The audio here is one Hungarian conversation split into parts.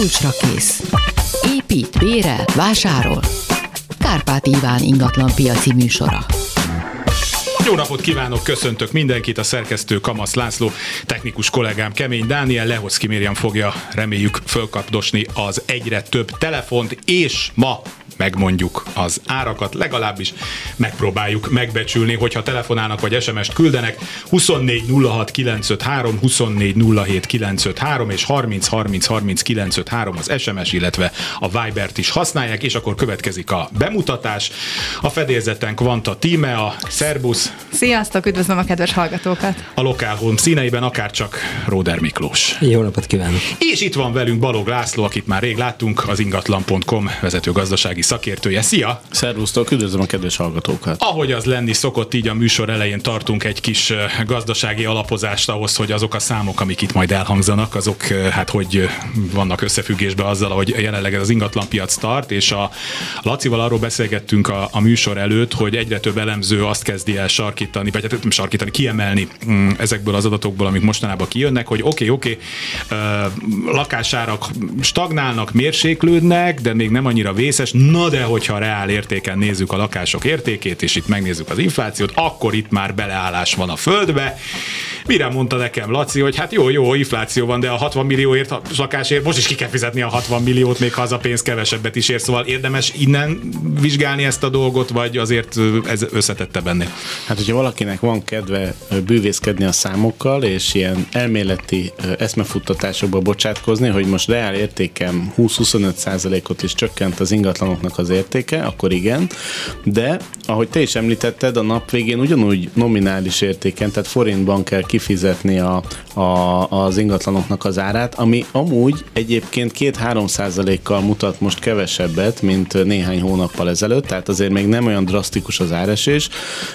Kulcsra kész. Épít, bérel, vásárol. Kárpát Iván ingatlan piaci műsora. Jó napot kívánok, köszöntök mindenkit, a szerkesztő Kamasz László, technikus kollégám Kemény Dániel, Lehoszki Miriam fogja reméljük fölkapdosni az egyre több telefont, és ma megmondjuk az árakat, legalábbis megpróbáljuk megbecsülni, hogyha telefonálnak vagy SMS-t küldenek, 24 06 953, 24 07 953 és 30 30 30 953 az SMS, illetve a Vibert is használják, és akkor következik a bemutatás. A fedélzeten Kvanta Tímea, Szerbusz. Sziasztok, üdvözlöm a kedves hallgatókat. A Lokál Home színeiben akár csak Róder Miklós. Jó napot kívánok! És itt van velünk Balog László, akit már rég láttunk, az ingatlan.com vezető gazdasági szakértője. Szia! Szervusztok, üdvözlöm a kedves hallgatókat! Ahogy az lenni szokott, így a műsor elején tartunk egy kis gazdasági alapozást ahhoz, hogy azok a számok, amik itt majd elhangzanak, azok hát hogy vannak összefüggésben azzal, hogy jelenleg ez az ingatlanpiac tart, és a Lacival arról beszélgettünk a, a műsor előtt, hogy egyre több elemző azt kezdi el sarkítani, vagy hát nem sarkítani, kiemelni mm, ezekből az adatokból, amik mostanában kijönnek, hogy oké, okay, oké, okay, lakásárak stagnálnak, mérséklődnek, de még nem annyira vészes, na de hogyha reál értéken nézzük a lakások értékét, és itt megnézzük az inflációt, akkor itt már beleállás van a földbe. Mire mondta nekem Laci, hogy hát jó, jó, infláció van, de a 60 millióért lakásért most is ki kell fizetni a 60 milliót, még ha az a pénz kevesebbet is ér, szóval érdemes innen vizsgálni ezt a dolgot, vagy azért ez összetette benne? Hát, hogyha valakinek van kedve bűvészkedni a számokkal, és ilyen elméleti eszmefuttatásokba bocsátkozni, hogy most reál értékem 20-25 százalékot is csökkent az ingatlanoknak az értéke, akkor igen, de ahogy te is említetted, a nap végén ugyanúgy nominális értéken, tehát forintban kell kifizetni a, a, az ingatlanoknak az árát, ami amúgy egyébként 2-3 százalékkal mutat most kevesebbet, mint néhány hónappal ezelőtt, tehát azért még nem olyan drasztikus az áresés.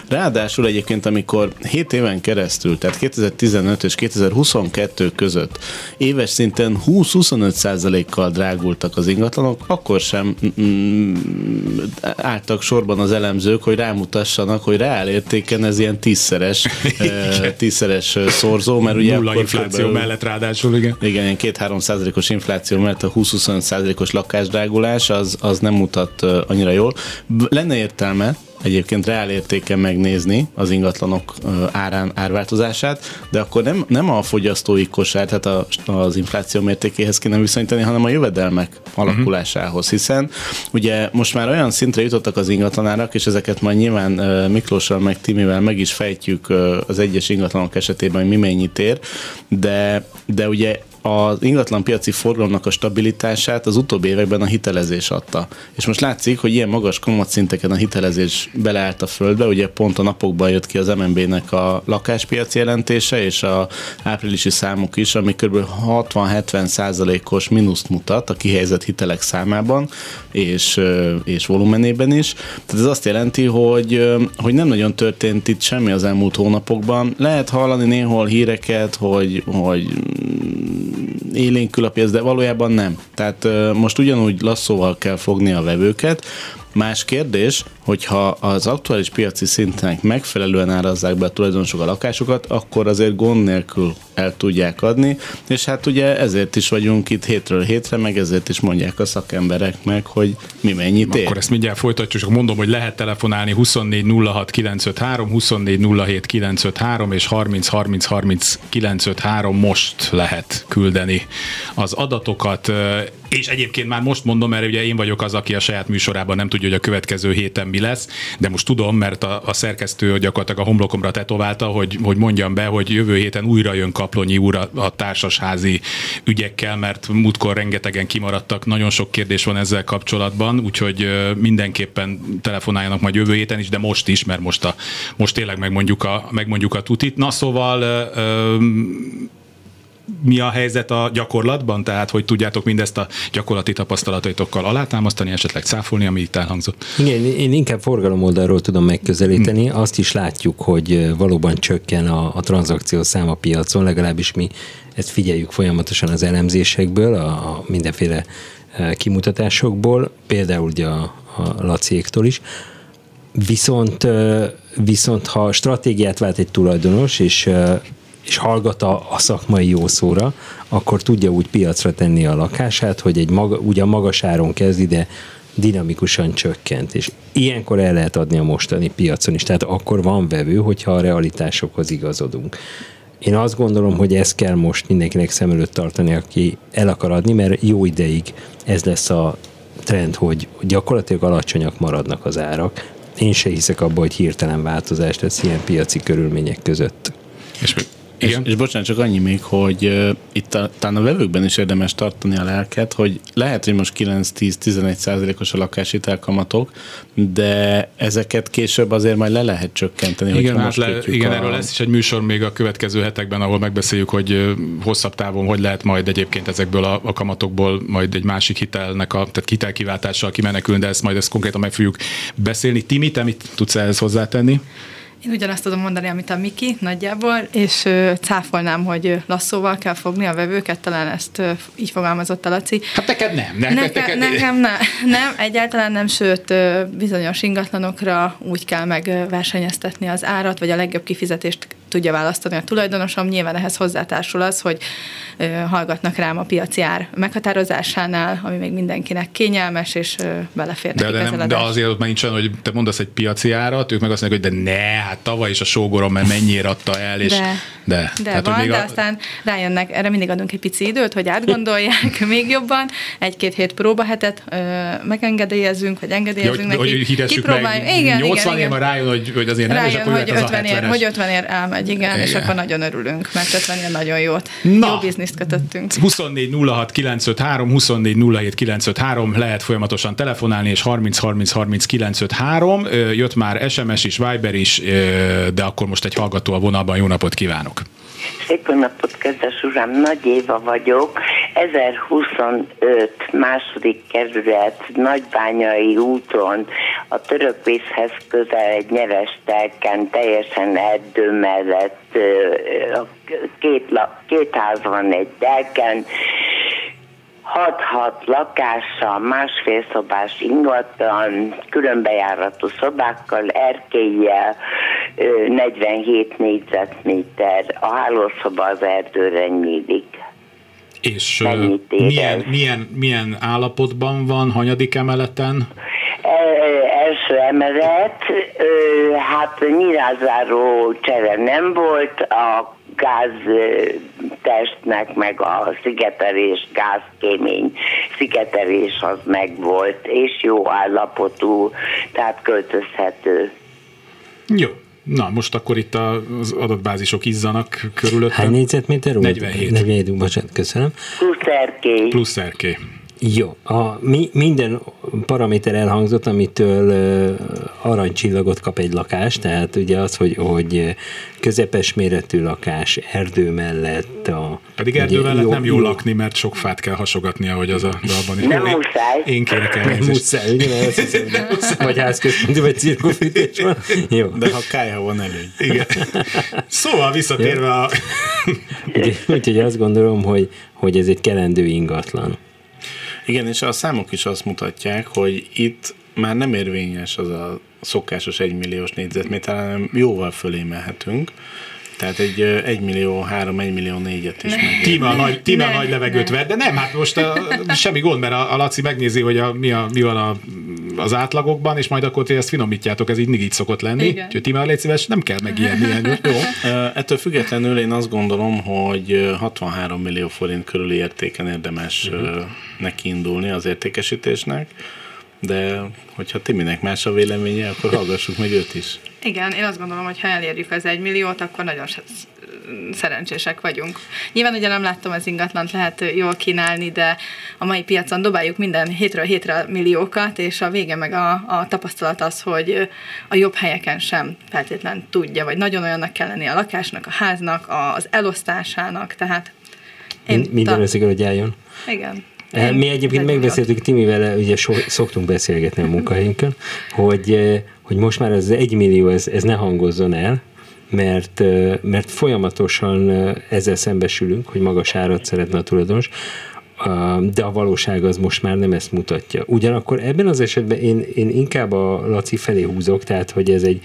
Ráadásul egyébként, amikor 7 éven keresztül, tehát 2015 és 2022 között éves szinten 20-25 százalékkal drágultak az ingatlanok, akkor sem mm, álltak sorban az elemzők, hogy rámutassanak, hogy reál értéken ez ilyen tízszeres, tízszeres szorzó, mert ugye Nulla infláció mellett ráadásul, igen. Igen, ilyen 2-3 százalékos infláció mellett a 20-25 százalékos lakásdrágulás az, az nem mutat annyira jól. Lenne értelme, egyébként reál értéken megnézni az ingatlanok árán, árváltozását, de akkor nem, nem a fogyasztói kosár, tehát a, az infláció mértékéhez kéne viszonyítani, hanem a jövedelmek alakulásához, hiszen ugye most már olyan szintre jutottak az ingatlanárak, és ezeket majd nyilván Miklóssal meg Timivel meg is fejtjük az egyes ingatlanok esetében, hogy mi mennyit ér, de, de ugye az ingatlan piaci forgalomnak a stabilitását az utóbbi években a hitelezés adta. És most látszik, hogy ilyen magas kamatszinteken a hitelezés beleállt a földbe, ugye pont a napokban jött ki az MNB-nek a lakáspiaci jelentése, és a áprilisi számok is, ami kb. 60-70 százalékos mínuszt mutat a kihelyezett hitelek számában, és, és volumenében is. Tehát ez azt jelenti, hogy, hogy nem nagyon történt itt semmi az elmúlt hónapokban. Lehet hallani néhol híreket, hogy, hogy élénkül a piac, de valójában nem. Tehát most ugyanúgy lasszóval kell fogni a vevőket, Más kérdés, hogyha az aktuális piaci szintnek megfelelően árazzák be a tulajdonosok a lakásokat, akkor azért gond nélkül el tudják adni, és hát ugye ezért is vagyunk itt hétről hétre, meg ezért is mondják a szakemberek meg, hogy mi mennyit ér. Akkor ezt mindjárt folytatjuk, csak mondom, hogy lehet telefonálni 24 06 953, 24 07 953 és 30 30 30 953 most lehet küldeni az adatokat és egyébként már most mondom, mert ugye én vagyok az, aki a saját műsorában nem tudja, hogy a következő héten mi lesz, de most tudom, mert a, a szerkesztő gyakorlatilag a homlokomra tetoválta, hogy, hogy mondjam be, hogy jövő héten újra jön Kaplonyi úr a, a társasházi ügyekkel, mert múltkor rengetegen kimaradtak, nagyon sok kérdés van ezzel kapcsolatban, úgyhogy mindenképpen telefonáljanak majd jövő héten is, de most is, mert most, a, most tényleg megmondjuk a, megmondjuk a tutit. Na szóval mi a helyzet a gyakorlatban, tehát hogy tudjátok mindezt a gyakorlati tapasztalataitokkal alátámasztani, esetleg cáfolni, ami itt elhangzott? Igen, én inkább forgalom oldalról tudom megközelíteni. Hmm. Azt is látjuk, hogy valóban csökken a, a tranzakció száma piacon, legalábbis mi ezt figyeljük folyamatosan az elemzésekből, a, a mindenféle kimutatásokból, például ugye a, a Laciéktól is. Viszont, viszont ha stratégiát vált egy tulajdonos, és és hallgat a, a szakmai jó szóra, akkor tudja úgy piacra tenni a lakását, hogy egy maga, ugyan magas áron kezdi, de dinamikusan csökkent, és ilyenkor el lehet adni a mostani piacon is, tehát akkor van vevő, hogyha a realitásokhoz igazodunk. Én azt gondolom, hogy ezt kell most mindenkinek szem előtt tartani, aki el akar adni, mert jó ideig ez lesz a trend, hogy gyakorlatilag alacsonyak maradnak az árak. Én se hiszek abba, hogy hirtelen változást lesz ilyen piaci körülmények között. És igen. És, és bocsánat, csak annyi még, hogy uh, itt a, talán a vevőkben is érdemes tartani a lelket, hogy lehet, hogy most 9-10-11 százalékos a lakáshitelkamatok, de ezeket később azért majd le lehet csökkenteni. Igen, hát le, igen a... erről lesz is egy műsor még a következő hetekben, ahol megbeszéljük, hogy hosszabb távon hogy lehet majd egyébként ezekből a, a kamatokból majd egy másik hitelnek a tehát hitelkiváltással kimenekülni, de ezt majd ezt konkrétan meg fogjuk beszélni. Timi, te mit tudsz ehhez hozzátenni? Én ugyanazt tudom mondani, amit a Miki nagyjából, és ö, cáfolnám, hogy lasszóval kell fogni a vevőket, talán ezt ö, így fogalmazott a Laci. Hát neked nem. Ne, Neke, neked... Nekem ne, nem, egyáltalán nem, sőt ö, bizonyos ingatlanokra úgy kell megversenyeztetni az árat, vagy a legjobb kifizetést tudja választani a tulajdonosom. Nyilván ehhez hozzátársul az, hogy hallgatnak rám a piaci ár meghatározásánál, ami még mindenkinek kényelmes, és ö, belefér de, de, nem, de azért ott már nincs olyan, hogy te mondasz egy piaci árat, ők meg azt mondják, hogy de ne, hát tavaly is a sógorom, mert mennyire adta el, és de, de, de tehát, van, még de a... aztán rájönnek, erre mindig adunk egy pici időt, hogy átgondolják még jobban, egy-két hét próbahetet ö, megengedélyezünk, vagy engedélyezünk ja, hogy, neki. Hogy Kipróbáljuk. meg, igen, 80 igen, ér, rájön, hogy, hogy azért nem, rájön, és akkor hogy 50 ér, hogy 50 ér elmegy, igen, igen, és akkor nagyon örülünk, mert 50 ér nagyon jót. Na, Jó bizniszt kötöttünk. 24 06 953, 24 07 953, lehet folyamatosan telefonálni, és 30 30 30 953, jött már SMS is, Viber is, de akkor most egy hallgató a vonalban. Jó napot kívánok! Szép napot, kedves uram! Nagy Éva vagyok. 1025 második kerület Nagybányai úton a törökvészhez közel egy nyeres telken, teljesen erdő mellett két, két ház van egy telken, 6-6 lakással, másfél szobás ingatlan, különbejáratú szobákkal, erkélyel, 47 négyzetméter, a hálószoba az erdőre nyílik. És milyen, milyen, milyen állapotban van, hanyadik emeleten? első emelet, hát nyilázáró csere nem volt, a gáztestnek, meg a szigetelés, gázkémény szigetelés az megvolt, és jó állapotú, tehát költözhető. Jó. Na, most akkor itt az adatbázisok izzanak körülöttem. Hány négyzetméter? 47. 47, bocsánat, köszönöm. Plusz erkély. Plusz erkély. Jó, a, mi, minden paraméter elhangzott, amitől uh, aranycsillagot kap egy lakás, tehát ugye az, hogy, hogy közepes méretű lakás, erdő mellett. A, Pedig erdő mellett jó, nem jó, jó lakni, mert sok fát kell hasogatni, ahogy az a dalban is. Nem én, muszáj. Én kérek el. Nem muszáj, ugye, mert azt hiszem, vagy házközponti, vagy cirkofítés van. Jó. De ha kájha van előny. Igen. Szóval visszatérve a... Úgyhogy azt gondolom, hogy, hogy ez egy kelendő ingatlan. Igen, és a számok is azt mutatják, hogy itt már nem érvényes az a szokásos egymilliós négyzetméter, hanem jóval fölé mehetünk. Tehát egy 1 millió 3, 1 millió 4-et is meg. Tíma a nagy, tíma nagy levegőt ver, de nem, hát most a, semmi gond, mert a, a Laci megnézi, hogy a, mi, a, mi van a, az átlagokban, és majd akkor ti ezt finomítjátok, ez így mindig így szokott lenni. Igen. Úgyhogy Tíma, légy szíves, nem kell megijedni. Jó? Ettől függetlenül én azt gondolom, hogy 63 millió forint körüli értéken érdemes uh-huh. neki indulni az értékesítésnek de hogyha Timinek más a véleménye, akkor hallgassuk meg őt is. Igen, én azt gondolom, hogy ha elérjük az egy milliót, akkor nagyon szerencsések vagyunk. Nyilván ugye nem láttam az ingatlant, lehet jól kínálni, de a mai piacon dobáljuk minden hétről hétre milliókat, és a vége meg a, a tapasztalat az, hogy a jobb helyeken sem feltétlen tudja, vagy nagyon olyannak kell lenni a lakásnak, a háznak, az elosztásának, tehát én Minden ta... összekel, hogy álljon. Igen. Én Mi egyébként megbeszéltük Timivel, ugye so, szoktunk beszélgetni a munkahelyünkön, hogy, hogy most már az egy millió, ez, ez ne hangozzon el, mert, mert folyamatosan ezzel szembesülünk, hogy magas árat szeretne a tulajdonos, de a valóság az most már nem ezt mutatja. Ugyanakkor ebben az esetben én, én inkább a Laci felé húzok, tehát hogy ez egy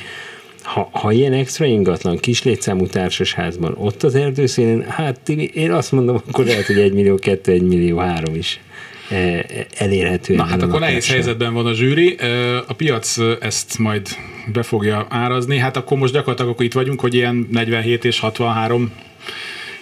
ha, ha ilyen extra ingatlan kis létszámú társasházban, ott az erdőszínén, hát én azt mondom, akkor lehet, hogy 1 millió 2, 1 millió 3 is elérhető. Na hát akkor nehéz helyzetben van a zsűri, a piac ezt majd be fogja árazni, hát akkor most gyakorlatilag akkor itt vagyunk, hogy ilyen 47 és 63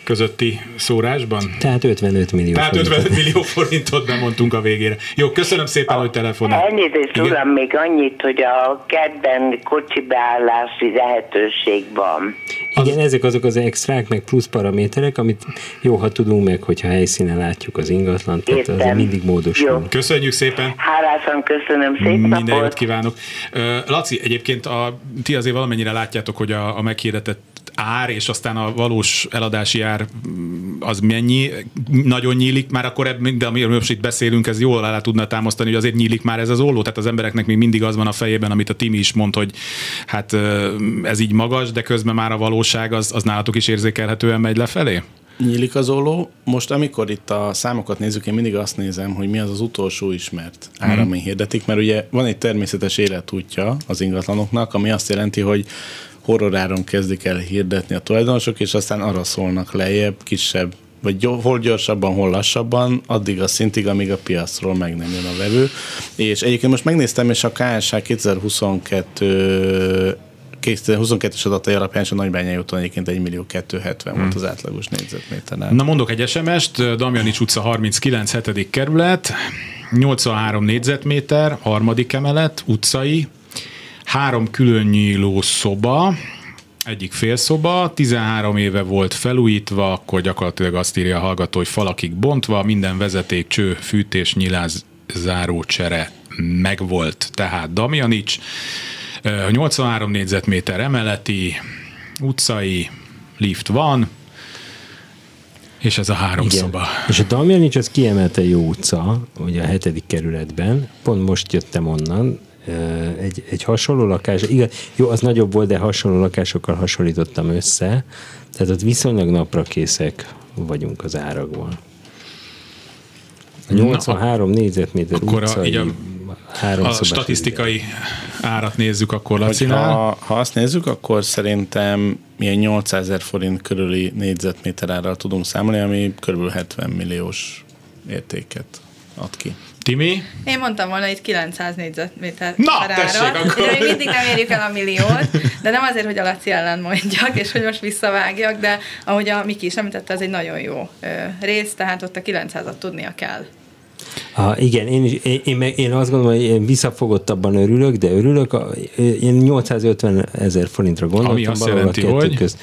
közötti szórásban? Tehát 55 millió Tehát 55 millió forintot bemondtunk a végére. Jó, köszönöm szépen, a, hogy telefonál. Elnézést, uram, még annyit, hogy a kedden kocsi beállási lehetőség van. Igen, az... ezek azok az extrák, meg plusz paraméterek, amit jó, ha tudunk meg, hogyha helyszínen látjuk az ingatlan, tehát az mindig módosul. Köszönjük szépen. Hálásan köszönöm, szép Minden jót kívánok. Laci, egyébként a, ti azért valamennyire látjátok, hogy a, a meghirdetett ár, és aztán a valós eladási ár mm, az mennyi, nagyon nyílik már akkor, de amiről most itt beszélünk, ez jól alá tudna támasztani, hogy azért nyílik már ez az olló, tehát az embereknek még mindig az van a fejében, amit a Timi is mond, hogy hát ez így magas, de közben már a valóság az, az nálatok is érzékelhetően megy lefelé? Nyílik az olló. Most, amikor itt a számokat nézzük, én mindig azt nézem, hogy mi az az utolsó ismert ára, hmm. hirdetik, mert ugye van egy természetes életútja az ingatlanoknak, ami azt jelenti, hogy horroráron kezdik el hirdetni a tulajdonosok, és aztán arra szólnak lejjebb, kisebb vagy hol gyorsabban, hol lassabban, addig a szintig, amíg a piacról meg nem jön a vevő. És egyébként most megnéztem, és a KSH 2022 2022-es adatai alapján is a Nagybányai úton egyébként 1 millió 270 hmm. volt az átlagos négyzetméter. Na mondok egy SMS-t, Damjanics utca 39. 7. kerület, 83 négyzetméter, harmadik emelet, utcai, három külön nyíló szoba, egyik félszoba, 13 éve volt felújítva, akkor gyakorlatilag azt írja a hallgató, hogy falakig bontva, minden vezeték, cső, fűtés, nyiláz, záró csere megvolt, tehát Damjanics, 83 négyzetméter emeleti, utcai, lift van, és ez a három Igen. szoba. És a Damjanics az kiemelte jó utca, ugye a hetedik kerületben, pont most jöttem onnan, egy, egy hasonló lakás, igen, jó, az nagyobb volt, de hasonló lakásokkal hasonlítottam össze, tehát ott viszonylag napra készek vagyunk az árakból. A 83 Na, négyzetméter akkor utcai, a, három a statisztikai árat nézzük akkor Lacinál. Ha, ha azt nézzük, akkor szerintem milyen 800 ezer forint körüli négyzetméter árral tudunk számolni, ami kb. 70 milliós értéket ad ki. Timi? Én mondtam volna itt 900 négyzetméter Na, tessék, akkor. Ugye még mindig nem érjük el a milliót, de nem azért, hogy a Laci ellen mondjak, és hogy most visszavágjak, de ahogy a Miki is említette, ez egy nagyon jó rész, tehát ott a 900-at tudnia kell. Ha, igen, én, is, én, én, én azt gondolom, hogy én visszafogottabban örülök, de örülök. Én 850 ezer forintra gondoltam. Ami azt jelenti, hogy... Közt.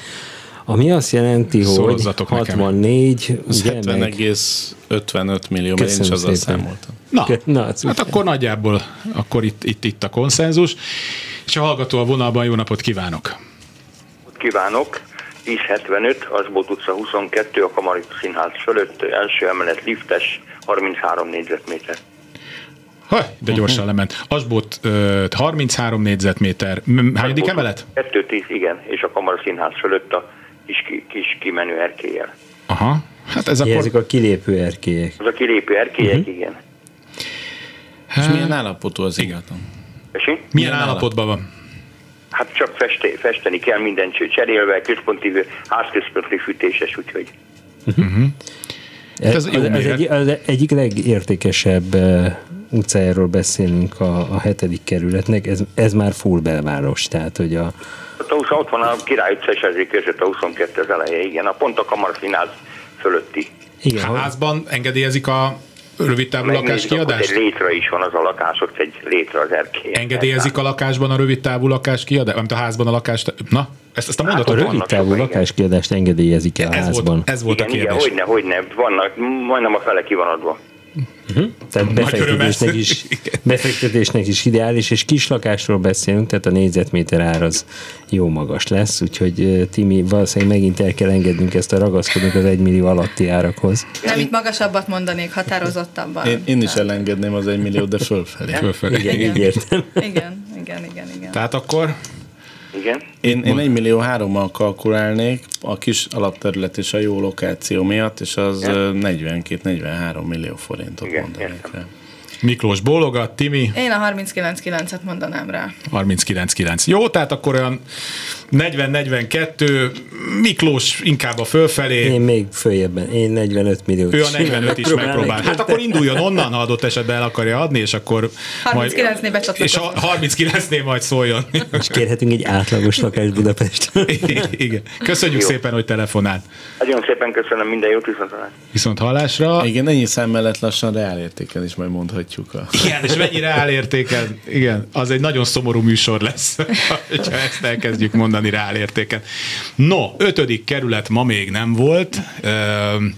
Ami azt jelenti, hogy 64, ugye, 70,55 millió, mert én is azzal számoltam. Na, Na hát akkor nagyjából akkor itt, itt, itt a konszenzus. És a hallgató a vonalban, jó napot kívánok! Kívánok! 1075, Asbót utca 22, a Kamarit Színház fölött, első emelet liftes, 33 négyzetméter. Ha, de gyorsan uh-huh. lement. Asbot uh, 33 négyzetméter. Hányadik emelet? 210, igen, és a Kamara Színház fölött a kis, kis kimenő erkélyel. Aha. Hát ez akkor... Ezek a kilépő erkélyek. Ez a kilépő erkélyek, uh-huh. igen. És milyen állapotú az ingatlan? Milyen, milyen állapotban van? Hát csak feste, festeni kell minden cserélve, központi, házközponti fűtéses, úgyhogy. Uh-huh. Ez, ez, az, az, egy, az egyik legértékesebb uh, utcájáról beszélünk a, a hetedik kerületnek, ez, ez már full belváros, tehát hogy a... Ott, ott van a Király utca és ezért között a 22 az eleje, igen, a pont a kamarszínház fölötti. Igen, a házban engedélyezik a rövid távú lakás kiadást? Egy létre is van az a lakás, ott egy létre az erkély. Engedélyezik a lakásban a rövid távú lakás kiadást? Amit a házban a lakást... Na, ezt, ezt a mondatot... Hát, a rövid távú lakáskiadást engedélyezik el a ez házban? Volt, ez volt igen, a kérdés. Igen, hogyne, hogyne. Vannak, majdnem a fele ki van adva. Uh-huh. Tehát befektetésnek is, befektetésnek is ideális, és kis lakásról beszélünk, tehát a négyzetméter ár az jó magas lesz, úgyhogy Timi, valószínűleg megint el kell engednünk ezt a ragaszkodunk az egymillió alatti árakhoz. Nem, itt magasabbat mondanék, határozottabban. Én, én is elengedném az egymillió, de fölfelé. fölfelé. Igen, igen. Igen, igen, igen, igen, igen. Tehát akkor igen. Én, én 1 millió hárommal kalkulálnék a kis alapterület és a jó lokáció miatt, és az 42-43 millió forintot Igen, mondanék rá. Miklós bólogat, Timi Én a 39-9-et mondanám rá. 39-9. Jó, tehát akkor olyan 40-42, Miklós inkább a fölfelé. Én még följebben, én 45 milliót. Ő a 45 is megpróbál. Hát akkor induljon onnan, ha adott esetben el akarja adni, és akkor 39-nél becsatlakozom. És a 39-nél majd szóljon. És kérhetünk egy átlagos lakást Budapesten. Igen. Köszönjük Jó. szépen, hogy telefonált. Nagyon szépen köszönöm, minden jót, viszont Viszont hallásra. Igen, ennyi szám mellett lassan reálértéken is majd mondhatjuk. A... Igen, és mennyire elértéken. Igen, az egy nagyon szomorú műsor lesz, ha ezt elkezdjük mondani reálértéken. No, ötödik kerület ma még nem volt. Üm,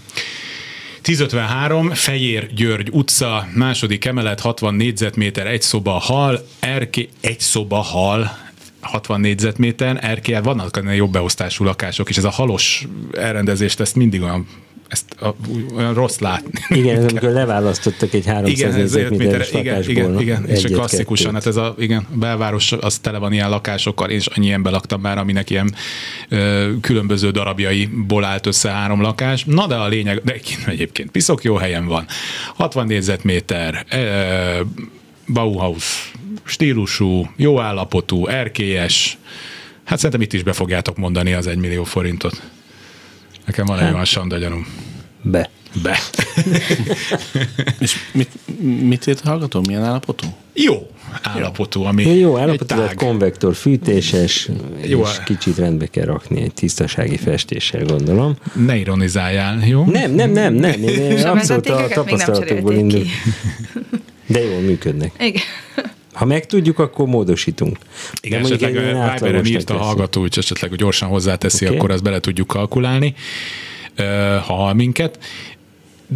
1053, Fejér György utca, második emelet, 60 négyzetméter, egy szoba hal, erké, egy szoba hal, 60 négyzetméteren, erkélyel vannak ennél jobb beosztású lakások, és ez a halos elrendezést, ezt mindig olyan, ezt a, olyan rossz látni. Igen, ez amikor leválasztottak egy 300 Igen, ez négyzetméteres igen, igen, igen, és egyet, klasszikusan, hát ez a, igen, a belváros az tele van ilyen lakásokkal, és annyi ilyenben laktam már, aminek ilyen ö, különböző darabjaiból állt össze három lakás. Na de a lényeg, de egyébként piszok jó helyen van. 60 négyzetméter, ö, Bauhaus stílusú, jó állapotú, erkélyes, hát szerintem itt is be fogjátok mondani az 1 millió forintot. Nekem van egy olyan sanda gyanúm. Be. Be. És mit, mit írt a hallgató? Milyen állapotú? Jó állapotú, ami Jó, jó egy állapotú, tág. tehát konvektor fűtéses, Jó, és kicsit rendbe kell rakni egy tisztasági festéssel, gondolom. Ne ironizáljál, jó? Nem, nem, nem, nem. Én abszolút a tapasztalatokból indul. De jól működnek. Igen. Ha megtudjuk, akkor módosítunk. Igen, De esetleg Viberen írta a hallgató, hogy esetleg gyorsan hozzáteszi, okay. akkor azt bele tudjuk kalkulálni, ha hall minket.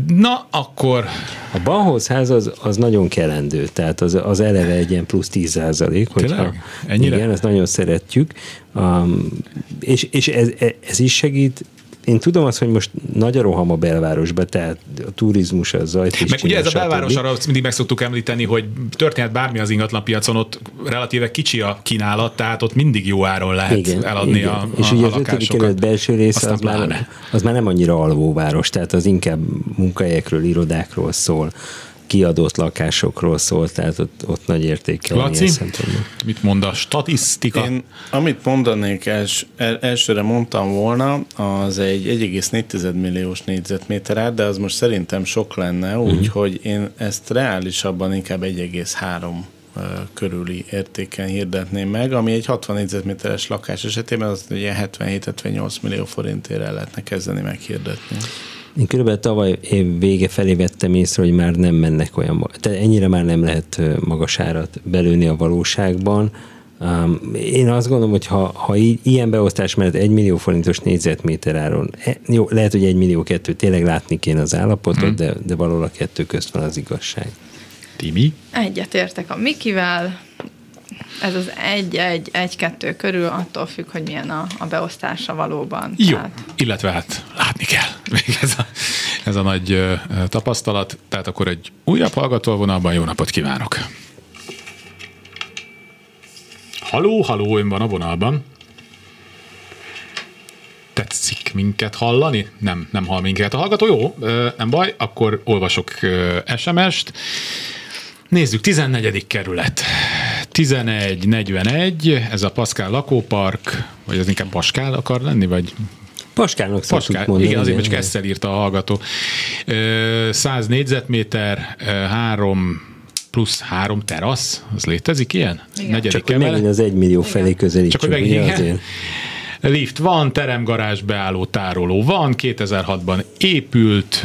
Na, akkor A Bauhaus ház az, az nagyon kelendő, tehát az, az eleve egy ilyen plusz 10 százalék. Tényleg? Ennyire? Igen, ezt nagyon szeretjük. Um, és és ez, ez is segít, én tudom azt, hogy most nagy a roham a belvárosba, tehát a turizmus, a zajt is Meg ugye ez a belváros, arra mindig meg szoktuk említeni, hogy történhet bármi az ingatlanpiacon, ott relatíve kicsi a kínálat, tehát ott mindig jó áron lehet igen, eladni igen. a, a És ugye a az ötödik kerület belső része az már, az már nem annyira alvóváros, tehát az inkább munkahelyekről, irodákról szól, kiadott lakásokról szól, tehát ott, ott nagy értéke van Laci, ilyen szempontból. mit mond a statisztika? Én, amit mondanék, els, el, elsőre mondtam volna, az egy 1,4 milliós négyzetméter ár, de az most szerintem sok lenne, úgyhogy én ezt reálisabban inkább 1,3 ö, körüli értéken hirdetném meg, ami egy 60 négyzetméteres lakás esetében az ugye 77-78 millió forintért el lehetne kezdeni meghirdetni. Én körülbelül tavaly év vége felé vettem észre, hogy már nem mennek olyan, tehát ennyire már nem lehet magas árat belőni a valóságban. Um, én azt gondolom, hogy ha, ha így, ilyen beosztás mellett egy millió forintos négyzetméter áron, e, jó, lehet, hogy egy millió kettő, tényleg látni kéne az állapotot, Hmm. de, de valahol a kettő közt van az igazság. Timi? Egyet értek a Mikivel, ez az egy-egy-egy-kettő körül, attól függ, hogy milyen a, a beosztása valóban. Jó, Tehát illetve hát látni kell. Még ez a, ez a nagy ö, tapasztalat. Tehát akkor egy újabb hallgató a vonalban. Jó napot kívánok! Haló, haló, ön van a vonalban. Tetszik minket hallani? Nem, nem hall minket a hallgató. Jó, ö, nem baj, akkor olvasok ö, SMS-t. Nézzük, 14. kerület. 1141, ez a Pascal lakópark, vagy az inkább Paskál akar lenni, vagy Paskálnak szoktuk Paskál, mondani. igen, azért, hogy csak Esszel írta a hallgató. Ö, 100 négyzetméter, 3 plusz 3 terasz, az létezik ilyen? Igen. Negyedik Csak hogy emelet? megint az egy millió felé közelítsük. Csak hogy meg ugye, igen. azért. Lift van, teremgarázs beálló tároló van, 2006-ban épült,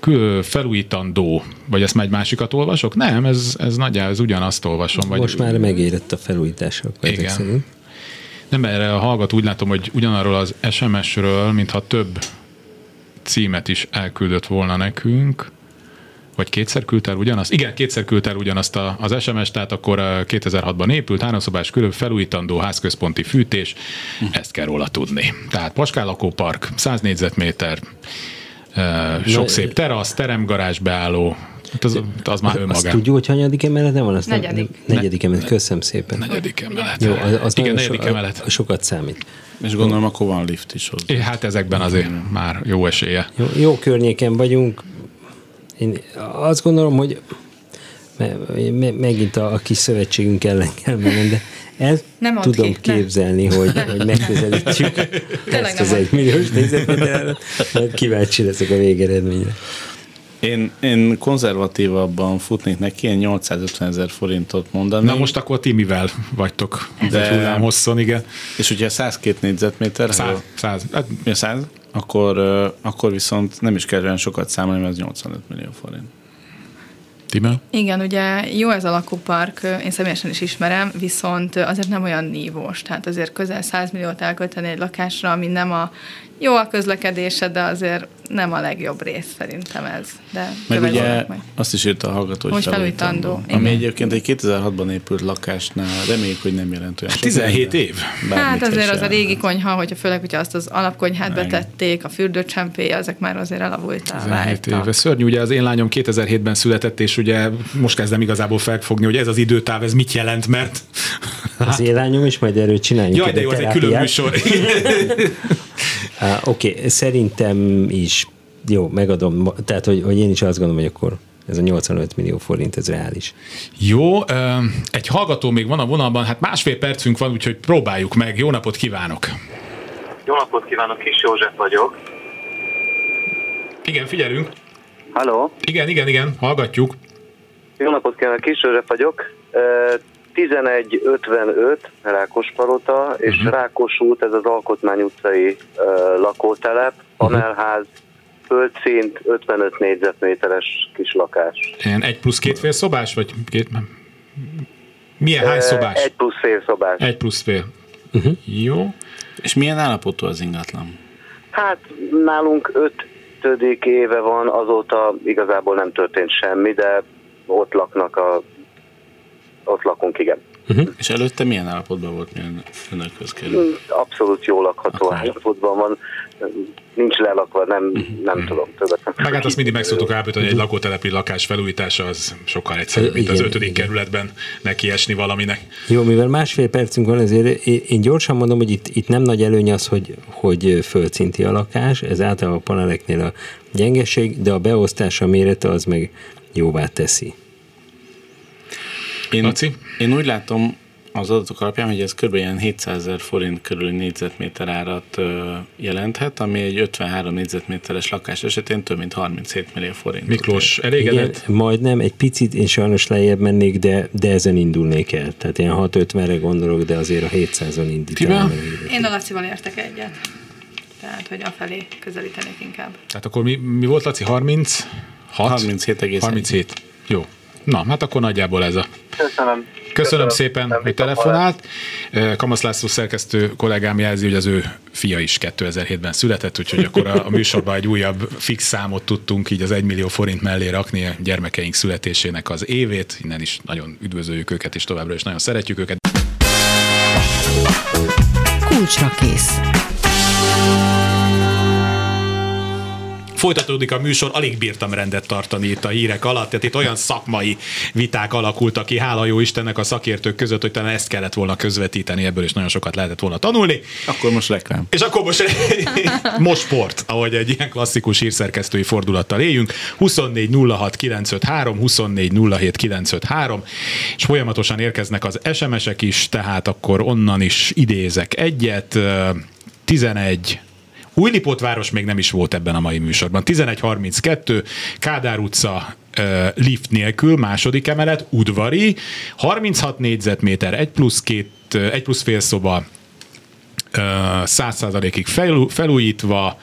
kül- felújítandó, vagy ezt már egy másikat olvasok? Nem, ez, ez nagyjából ez ugyanazt olvasom. Vagy Most már megérett a ezek Igen. szerint. Nem, erre a hallgató úgy látom, hogy ugyanarról az SMS-ről, mintha több címet is elküldött volna nekünk, vagy kétszer küldte el ugyanazt? Igen, kétszer küldte el ugyanazt a, az SMS, tehát akkor ö, 2006-ban épült, háromszobás külön felújítandó házközponti fűtés, ezt kell róla tudni. Tehát Paskál lakópark, 100 négyzetméter, sok Na, szép terasz, teremgarázs beálló, Hát az, az már Azt önmagán. tudjuk, hogy hanyadik emelet nem van? Azt nem- Negyedik. Negyedik emelet, köszönöm szépen. Negyedik emelet. Jó, az, az Igen, negyedik so, emelet. sokat számít. És gondolom, akkor van lift is hozzá. É, Hát ezekben azért már jó esélye. Jó, jó környéken vagyunk. Én azt gondolom, hogy me- me- megint a, a kis szövetségünk ellen kell mennem, de el Nem tudom ki, nem. képzelni, hogy, hogy megközelítsük ezt nem az mondd. egy milliós négyzetméteren, mert kíváncsi leszek a végeredményre. Én, én konzervatívabban futnék neki, ilyen 850 ezer forintot mondani. Na most akkor ti mivel vagytok? De-. Hullám hosszon, igen. És ugye 102 négyzetméter, Száz, száz. Hát, mi a 100? Akkor, akkor viszont nem is kell olyan sokat számolni, mert ez 85 millió forint. Timmel? Igen, ugye jó ez a lakópark, én személyesen is ismerem, viszont azért nem olyan nívós. Tehát azért közel 100 milliót elkölteni egy lakásra, ami nem a jó a közlekedése, de azért nem a legjobb rész szerintem ez. De Meg ugye meg. azt is írta a hallgató, hogy felújítandó, Ami egyébként egy 2006-ban épült lakásnál reméljük, hogy nem jelent olyan sok 17 de év. Hát azért az a régi konyha, hogyha főleg, hogyha azt az alapkonyhát Igen. betették, a fürdőcsempéje, ezek már azért elavultál 17 év. Ez szörnyű, ugye az én lányom 2007-ben született, és ugye most kezdem igazából felfogni, hogy ez az időtáv, ez mit jelent, mert... Az élányom is, majd erről csináljunk Jaj, de jó, ez egy külön műsor. Uh, Oké, okay, szerintem is jó, megadom, tehát hogy, hogy én is azt gondolom, hogy akkor ez a 85 millió forint, ez reális. Jó, egy hallgató még van a vonalban, hát másfél percünk van, úgyhogy próbáljuk meg. Jó napot kívánok! Jó napot kívánok, Kis József vagyok. Igen, figyelünk. Halló, Igen, igen, igen, hallgatjuk. jó napot kívánok, Kis József vagyok. Ö, 1155 Rákospalota és uh-huh. Rákos út, ez az Alkotmány utcai ö, lakótelep, panelház, földszint, 55 négyzetméteres kis lakás. Ilyen egy plusz két fél szobás, vagy két... Milyen, hány szobás? Egy plusz fél szobás. Egy plusz fél. Uh-huh. Jó. És milyen állapotú az ingatlan? Hát nálunk ötödik éve van, azóta igazából nem történt semmi, de ott laknak a... Ott lakunk, igen. És előtte milyen állapotban volt, milyen önökhöz került? Abszolút jó lakható Akkor. állapotban van, nincs lelakva, nem, nem tudom, többet. Meg hát azt mindig meg szoktuk állapítani, hogy egy lakótelepi lakás felújítása az sokkal egyszerűbb, mint az Igen, ötödik igen. kerületben neki esni valaminek. Jó, mivel másfél percünk van, ezért én én gyorsan mondom, hogy itt, itt nem nagy előny az, hogy, hogy földszinti a lakás, ez általában a paneleknél a gyengeség, de a beosztása mérete az meg jóvá teszi. Én, Laci? én úgy látom az adatok alapján, hogy ez kb. ilyen 700 ezer forint körüli négyzetméter árat jelenthet, ami egy 53 négyzetméteres lakás esetén több mint 37 millió forint. Miklós, Igen, elégedett? majdnem, egy picit én sajnos lejjebb mennék, de, de ezen indulnék el. Tehát ilyen 6-50-re gondolok, de azért a 700-on indítanám. Én a Lacival értek egyet. Tehát, hogy afelé közelítenék inkább. Tehát akkor mi, mi volt, Laci? 36? 37,1. 37. Jó. Na, hát akkor nagyjából ez a Köszönöm. Köszönöm szépen, hogy telefonált. Kamasz László szerkesztő kollégám jelzi, hogy az ő fia is 2007-ben született, úgyhogy akkor a, a műsorban egy újabb fix számot tudtunk így az 1 millió forint mellé rakni a gyermekeink születésének az évét. Innen is nagyon üdvözöljük őket, és továbbra is nagyon szeretjük őket. Kulcsra kész. Folytatódik a műsor, alig bírtam rendet tartani itt a hírek alatt, tehát itt olyan szakmai viták alakultak ki, hála jó Istennek a szakértők között, hogy talán ezt kellett volna közvetíteni, ebből is nagyon sokat lehetett volna tanulni. Akkor most reklám. És akkor most, most sport, ahogy egy ilyen klasszikus hírszerkesztői fordulattal éljünk. 24 06 953, 24 07 953, és folyamatosan érkeznek az SMS-ek is, tehát akkor onnan is idézek egyet. Ö, 11 Újlipótváros még nem is volt ebben a mai műsorban. 11.32, Kádár utca lift nélkül, második emelet, udvari, 36 négyzetméter, 1 plusz, két, ö, 1 plusz fél szoba, ö, 100%-ig felú, felújítva,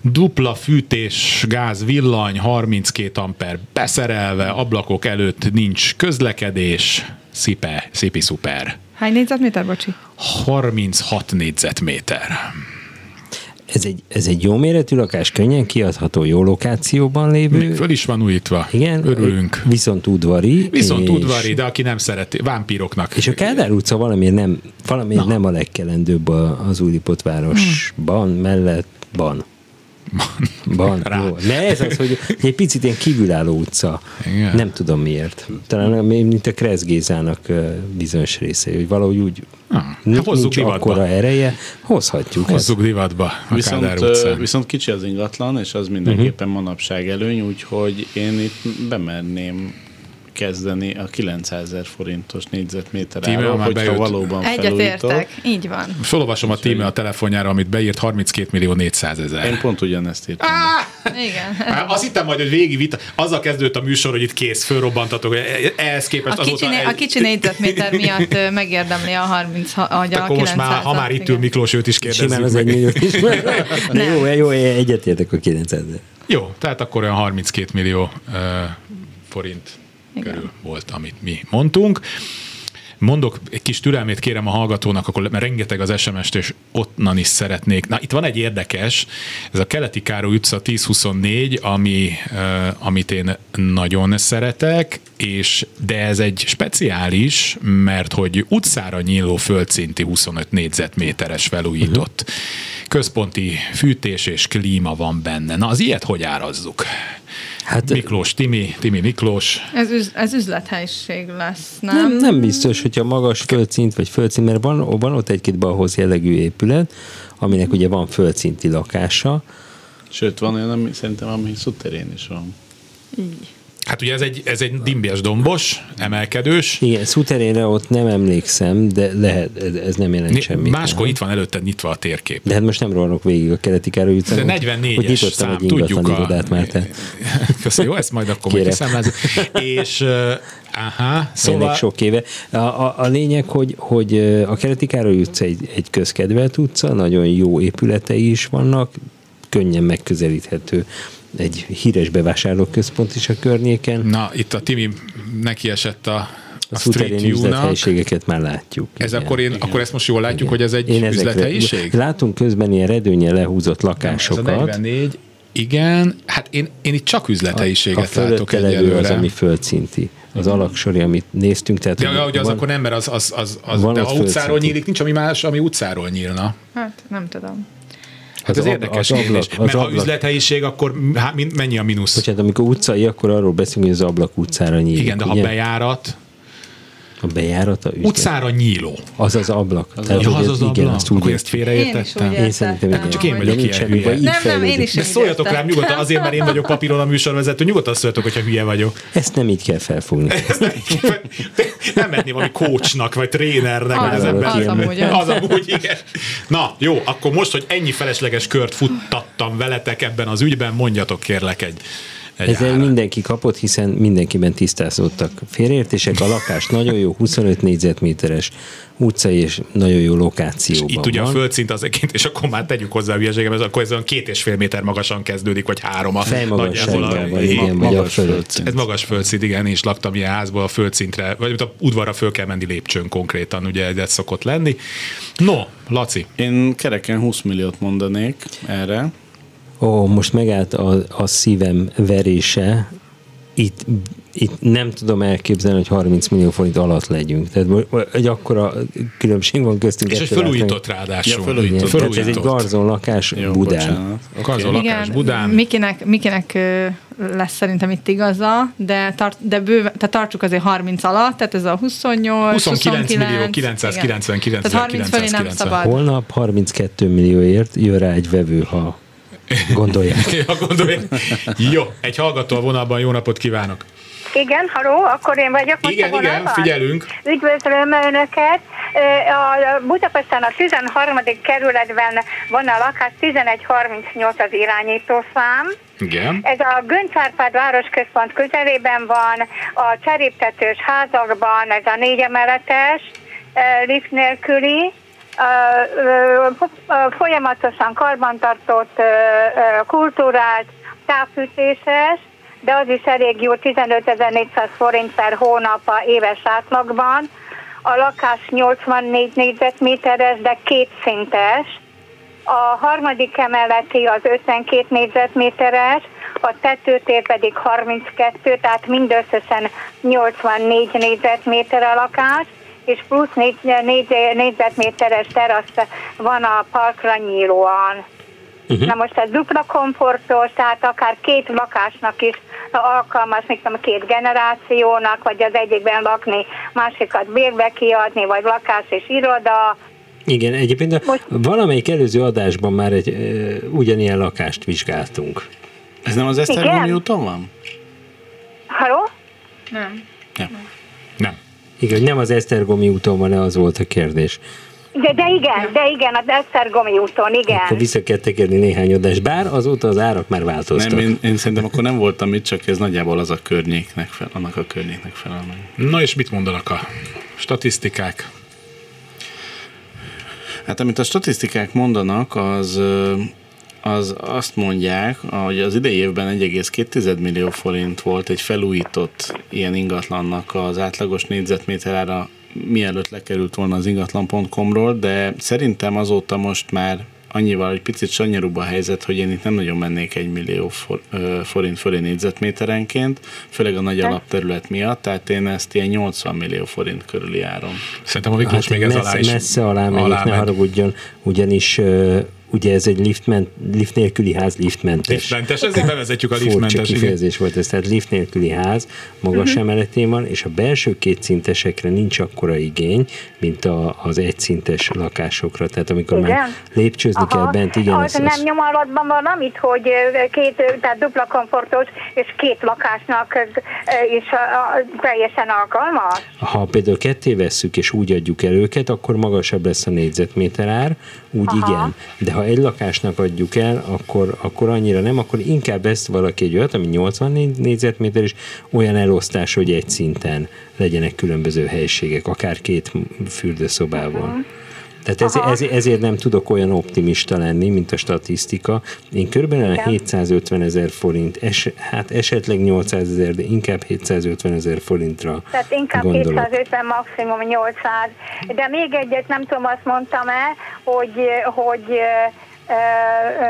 dupla fűtés, gáz, villany, 32 amper beszerelve, ablakok előtt nincs közlekedés, szipe, szipi szuper. Hány négyzetméter, bocsi? 36 négyzetméter. Ez egy, ez egy jó méretű lakás, könnyen kiadható, jó lokációban lévő. Még föl is van újítva. Igen, Örülünk. Viszont udvari. Viszont és, udvari, de aki nem szereti, vámpíroknak. És a Kádár utca valamiért nem, valamiért nem a legkelendőbb az Újlipott városban, mellett, ban. Ban, Rá. jó. Ne, ez az, hogy egy picit ilyen kívülálló utca. Igen. Nem tudom miért. Talán mint a Kressz Gézának bizonyos része, hogy valahogy úgy Ah, nincs, hozzuk nincs divatba. akkora ereje, hozhatjuk. Hozzuk divatba a Viszont, utcán. viszont kicsi az ingatlan, és az mindenképpen manapság előny, úgyhogy én itt bemerném kezdeni a 900 ezer forintos négyzetméter Tíme, áron, már hogyha bejött. valóban Egyet felújítod. értek, így van. Fölolvasom a tíme a telefonjára, amit beírt 32 millió 400 Én ezer. pont ugyanezt írtam. Igen. Hát Azt hittem majd, hogy végig vita. Azzal kezdődött a műsor, hogy itt kész, fölrobbantatok. Ehhez képest A kicsi, azóta... a kicsi négyzetméter miatt megérdemli a 30, ha- a Akkor most már, ha már itt ül Miklós, őt is kérdezzük Simán az egy is. Jó, jó, egyetértek a 900 ezer. Jó, tehát akkor olyan 32 millió uh, forint Igen. körül volt, amit mi mondtunk. Mondok egy kis türelmét kérem a hallgatónak, akkor, mert rengeteg az SMS-t, és onnan is szeretnék. Na, itt van egy érdekes, ez a Keleti Károly utca 1024, ami, uh, amit én nagyon szeretek, és de ez egy speciális, mert hogy utcára nyíló földszinti 25 négyzetméteres felújított. Központi fűtés és klíma van benne. Na, az ilyet hogy árazzuk? Hát Miklós, Timi, Timi Miklós. Ez, üz, ez üzlethelyiség lesz, nem? nem, nem biztos, hogyha magas földszint vagy földszint, mert van, van ott egy-két balhoz jellegű épület, aminek ugye van földszinti lakása, Sőt, van olyan, ami szerintem, ami szuterén is van. Hát ugye ez egy, ez egy dimbies dombos, emelkedős. Igen, szuterénre ott nem emlékszem, de lehet, ez- nem jelent semmit. Máskor nem? itt van előtte nyitva a térkép. De hát most nem rohanok végig a keleti Károly utcán. De hogy- 44-es hogy nyitottam szám, egy tudjuk a... irodát már, tehát Köszönöm, jó, ezt majd akkor majd kiszámlázunk. És, uh, aha, szóval... szóval... sok éve. A, a, a lényeg, hogy, hogy a Keleti Károly utca egy, egy közkedvelt utca, nagyon jó épületei is vannak, könnyen megközelíthető egy híres bevásárlóközpont is a környéken. Na, itt a Timi neki esett a, a A Street üzlethelyiségeket már látjuk. Ez igen. akkor, én, akkor ezt most jól látjuk, hogy ez egy Én ezekre- üzlethelyiség? Látunk közben ilyen redőnye lehúzott Ez a lakásokat. 44, igen, hát én, én itt csak a üzlethelyiséget látok levő az, egyelőre. ami földszinti. Az alaksori, amit néztünk. Tehát, De hogy ugye az van- akkor nem, mert az, az, az, az Van de ott ha utcáról nyílik, nincs ami más, ami utcáról nyílna. Hát nem tudom. Hát Az ez érdekes az kérdés. ablak- az Mert ha ablak. üzlethelyiség, akkor hát mennyi a mínusz? Bocsánat, amikor utcai, akkor arról beszélünk, hogy az ablak utcára nyílik. Igen, de ha ugye? bejárat, A bejárata üzlet. utcára nyíló. Az az ablak. Az Tehát, Ja, az az igen, ablak. azt úgy Akkor ezt Én is félreértettem. úgy Én szerintem igen. Csak én vagyok ilyen hülye. Nem, nem, én is De szóljatok rám nyugodtan, azért, mert én vagyok papíron a műsorvezető, nyugodtan szóljatok, hogyha hülye vagyok. Ezt nem így kell felfogni. Nem menni valami coachnak, vagy trénernek, vagy az ember. az amúgy, Az amúgy, igen. Na, jó, akkor most, hogy ennyi felesleges kört futtattam veletek ebben az ügyben, mondjatok kérlek egy, egy Ezzel árat. mindenki kapott, hiszen mindenkiben tisztázódtak félreértések. A lakás nagyon jó, 25 négyzetméteres utcai és nagyon jó lokációban Itt ugye a van. földszint az egyébként, és akkor már tegyük hozzá a hülyeségem, ez akkor ez olyan két és fél méter magasan kezdődik, vagy három a Fejmagasságban nagyjából van, igen, vagy a magas földszint. Ez magas földszint, igen, én is laktam ilyen házból a földszintre, vagy a udvarra föl kell menni lépcsőn konkrétan, ugye ez szokott lenni. No, Laci, Én kereken 20 milliót mondanék erre. Ó, most megállt a, a szívem verése. Itt, itt nem tudom elképzelni, hogy 30 millió forint alatt legyünk. Tehát egy akkora különbség van köztünk. és egy felújított ráadásul. Ja, felújított. Igen, tehát ez egy Felújított. garzon lakás Jó, Budán. bocsánat. Garzon lakás Budán. Mikinek, Mikinek lesz szerintem itt igaza, de, tart, de bőve, tehát tartsuk azért 30 alatt, tehát ez a 28, 29 millió 29, 999 igen. Tehát 30 fölé nem 990. szabad. Holnap 32 millióért jön rá egy vevő, ha gondolják. Ja, gondolj. Jó, egy hallgató a vonalban, jó napot kívánok. Igen, haló, akkor én vagyok most Igen, a igen, vonalban? figyelünk. Üdvözlöm Önöket. A Budapesten a 13. kerületben van a lakás, 1138 az irányítószám. Igen. Ez a Gönc Árpád városközpont közelében van, a cseréptetős házakban, ez a négy emeletes, lift nélküli, folyamatosan karbantartott, kultúrált, távfűtéses, de az is elég jó, 15.400 forint per hónap a éves átlagban. A lakás 84 négyzetméteres, de kétszintes. A harmadik emeleti az 52 négyzetméteres, a tetőtér pedig 32, tehát mindösszesen 84 négyzetméter a lakás, és plusz 4, 4 négyzetméteres terasz van a parkra nyílóan. Uh-huh. Na most ez dupla komfortos, tehát akár két lakásnak is alkalmas, mint tudom, két generációnak, vagy az egyikben lakni, másikat bérbe kiadni, vagy lakás és iroda. Igen, egyébként a, Most- valamelyik előző adásban már egy ö, ugyanilyen lakást vizsgáltunk. Ez nem az Esztergomi Igen. úton van? Haló? Nem. Ja. Nem. Igen, nem az Esztergomi úton van, az volt a kérdés. De, de igen, de igen, az Esztergomi úton, igen. Akkor vissza kell tekerni néhány adás, bár azóta az árak már változtak. Nem, én, én szerintem akkor nem voltam itt, csak ez nagyjából az a környéknek fel, annak a környéknek felel meg. Na és mit mondanak a statisztikák? Hát amit a statisztikák mondanak, az, az azt mondják, hogy az idei évben 1,2 millió forint volt egy felújított ilyen ingatlannak az átlagos négyzetméter ára, mielőtt lekerült volna az ingatlan.com-ról, de szerintem azóta most már annyival egy picit sanyarúbb a helyzet, hogy én itt nem nagyon mennék egy millió for, ö, forint fölé négyzetméterenként, főleg a nagy alapterület miatt, tehát én ezt ilyen 80 millió forint körüli áron. Szerintem a Miklós még ez Hát messze, alá is messze alá alá ne haragudjon, ugyanis ö, ugye ez egy liftment, lift nélküli ház, liftmentes. Liftmentes, ezért bevezetjük a Furcsa liftmentes. igen. kifejezés volt ez, tehát lift nélküli ház, magas uh-huh. emeletén van, és a belső kétszintesekre nincs akkora igény, mint a, az egyszintes lakásokra. Tehát amikor már Igen? lépcsőzni kell bent, igen, az, nem nyom alatban van amit, hogy két, tehát dupla komfortos, és két lakásnak is teljesen alkalmas. ha például ketté vesszük és úgy adjuk el őket, akkor magasabb lesz a négyzetméter ár, úgy Aha. igen. De ha egy lakásnak adjuk el, akkor, akkor annyira nem, akkor inkább ezt valaki egy olyat, ami 80 négy- négyzetméter is, olyan elosztás, hogy egy szinten legyenek különböző helyiségek, akár két fürdőszobával. Tehát ez, ez, ezért nem tudok olyan optimista lenni, mint a statisztika. Én körülbelül Igen. 750 ezer forint, es, hát esetleg 800 ezer, de inkább 750 ezer forintra Tehát inkább gondolok. 750, maximum 800. De még egyet nem tudom, azt mondtam-e, hogy, hogy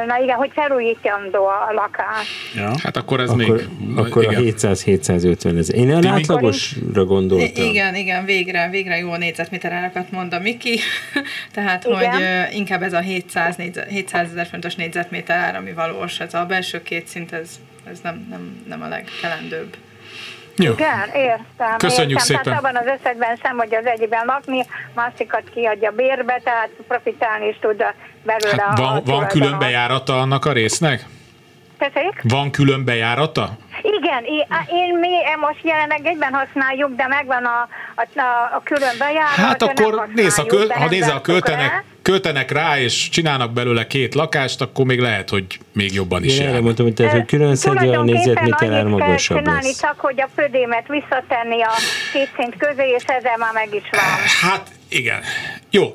na igen, hogy felújítandó a lakás. Ja. Hát akkor ez Akkor, még... akkor a igen. 700-750 ezer. Én Timi? átlagosra gondoltam. Igen, igen, végre, végre jó négyzetméter árakat mond a Miki, tehát Igen. hogy inkább ez a 700, négyzet, 700 ezer fontos négyzetméter ár, ami valós, ez a belső két szint, ez, ez nem, nem, nem a legkelendőbb. Jó. Igen, értem. Köszönjük értem. szépen. Tehát abban az esetben sem, hogy az egyikben lakni, másikat kiadja bérbe, tehát profitálni is tud a- belőle Hát a van, a van külön bejárata annak a résznek? Tessék? Van külön bejárata? Igen, én, én mi most jelenleg egyben használjuk, de megvan a, a, a, a külön bejárat. Hát akkor nézz, a kö, használjuk, de ha nézel, nem költenek. Költenek rá, és csinálnak belőle két lakást, akkor még lehet, hogy még jobban is Én erre mondtam, hogy, tehát, hogy külön szedve a Tulajdonképpen négyzetméter ár annyit kell magasabb csinálni, lesz. csak hogy a födémet visszatenni a két szint közé, és ezzel már meg is van. Hát igen. Jó,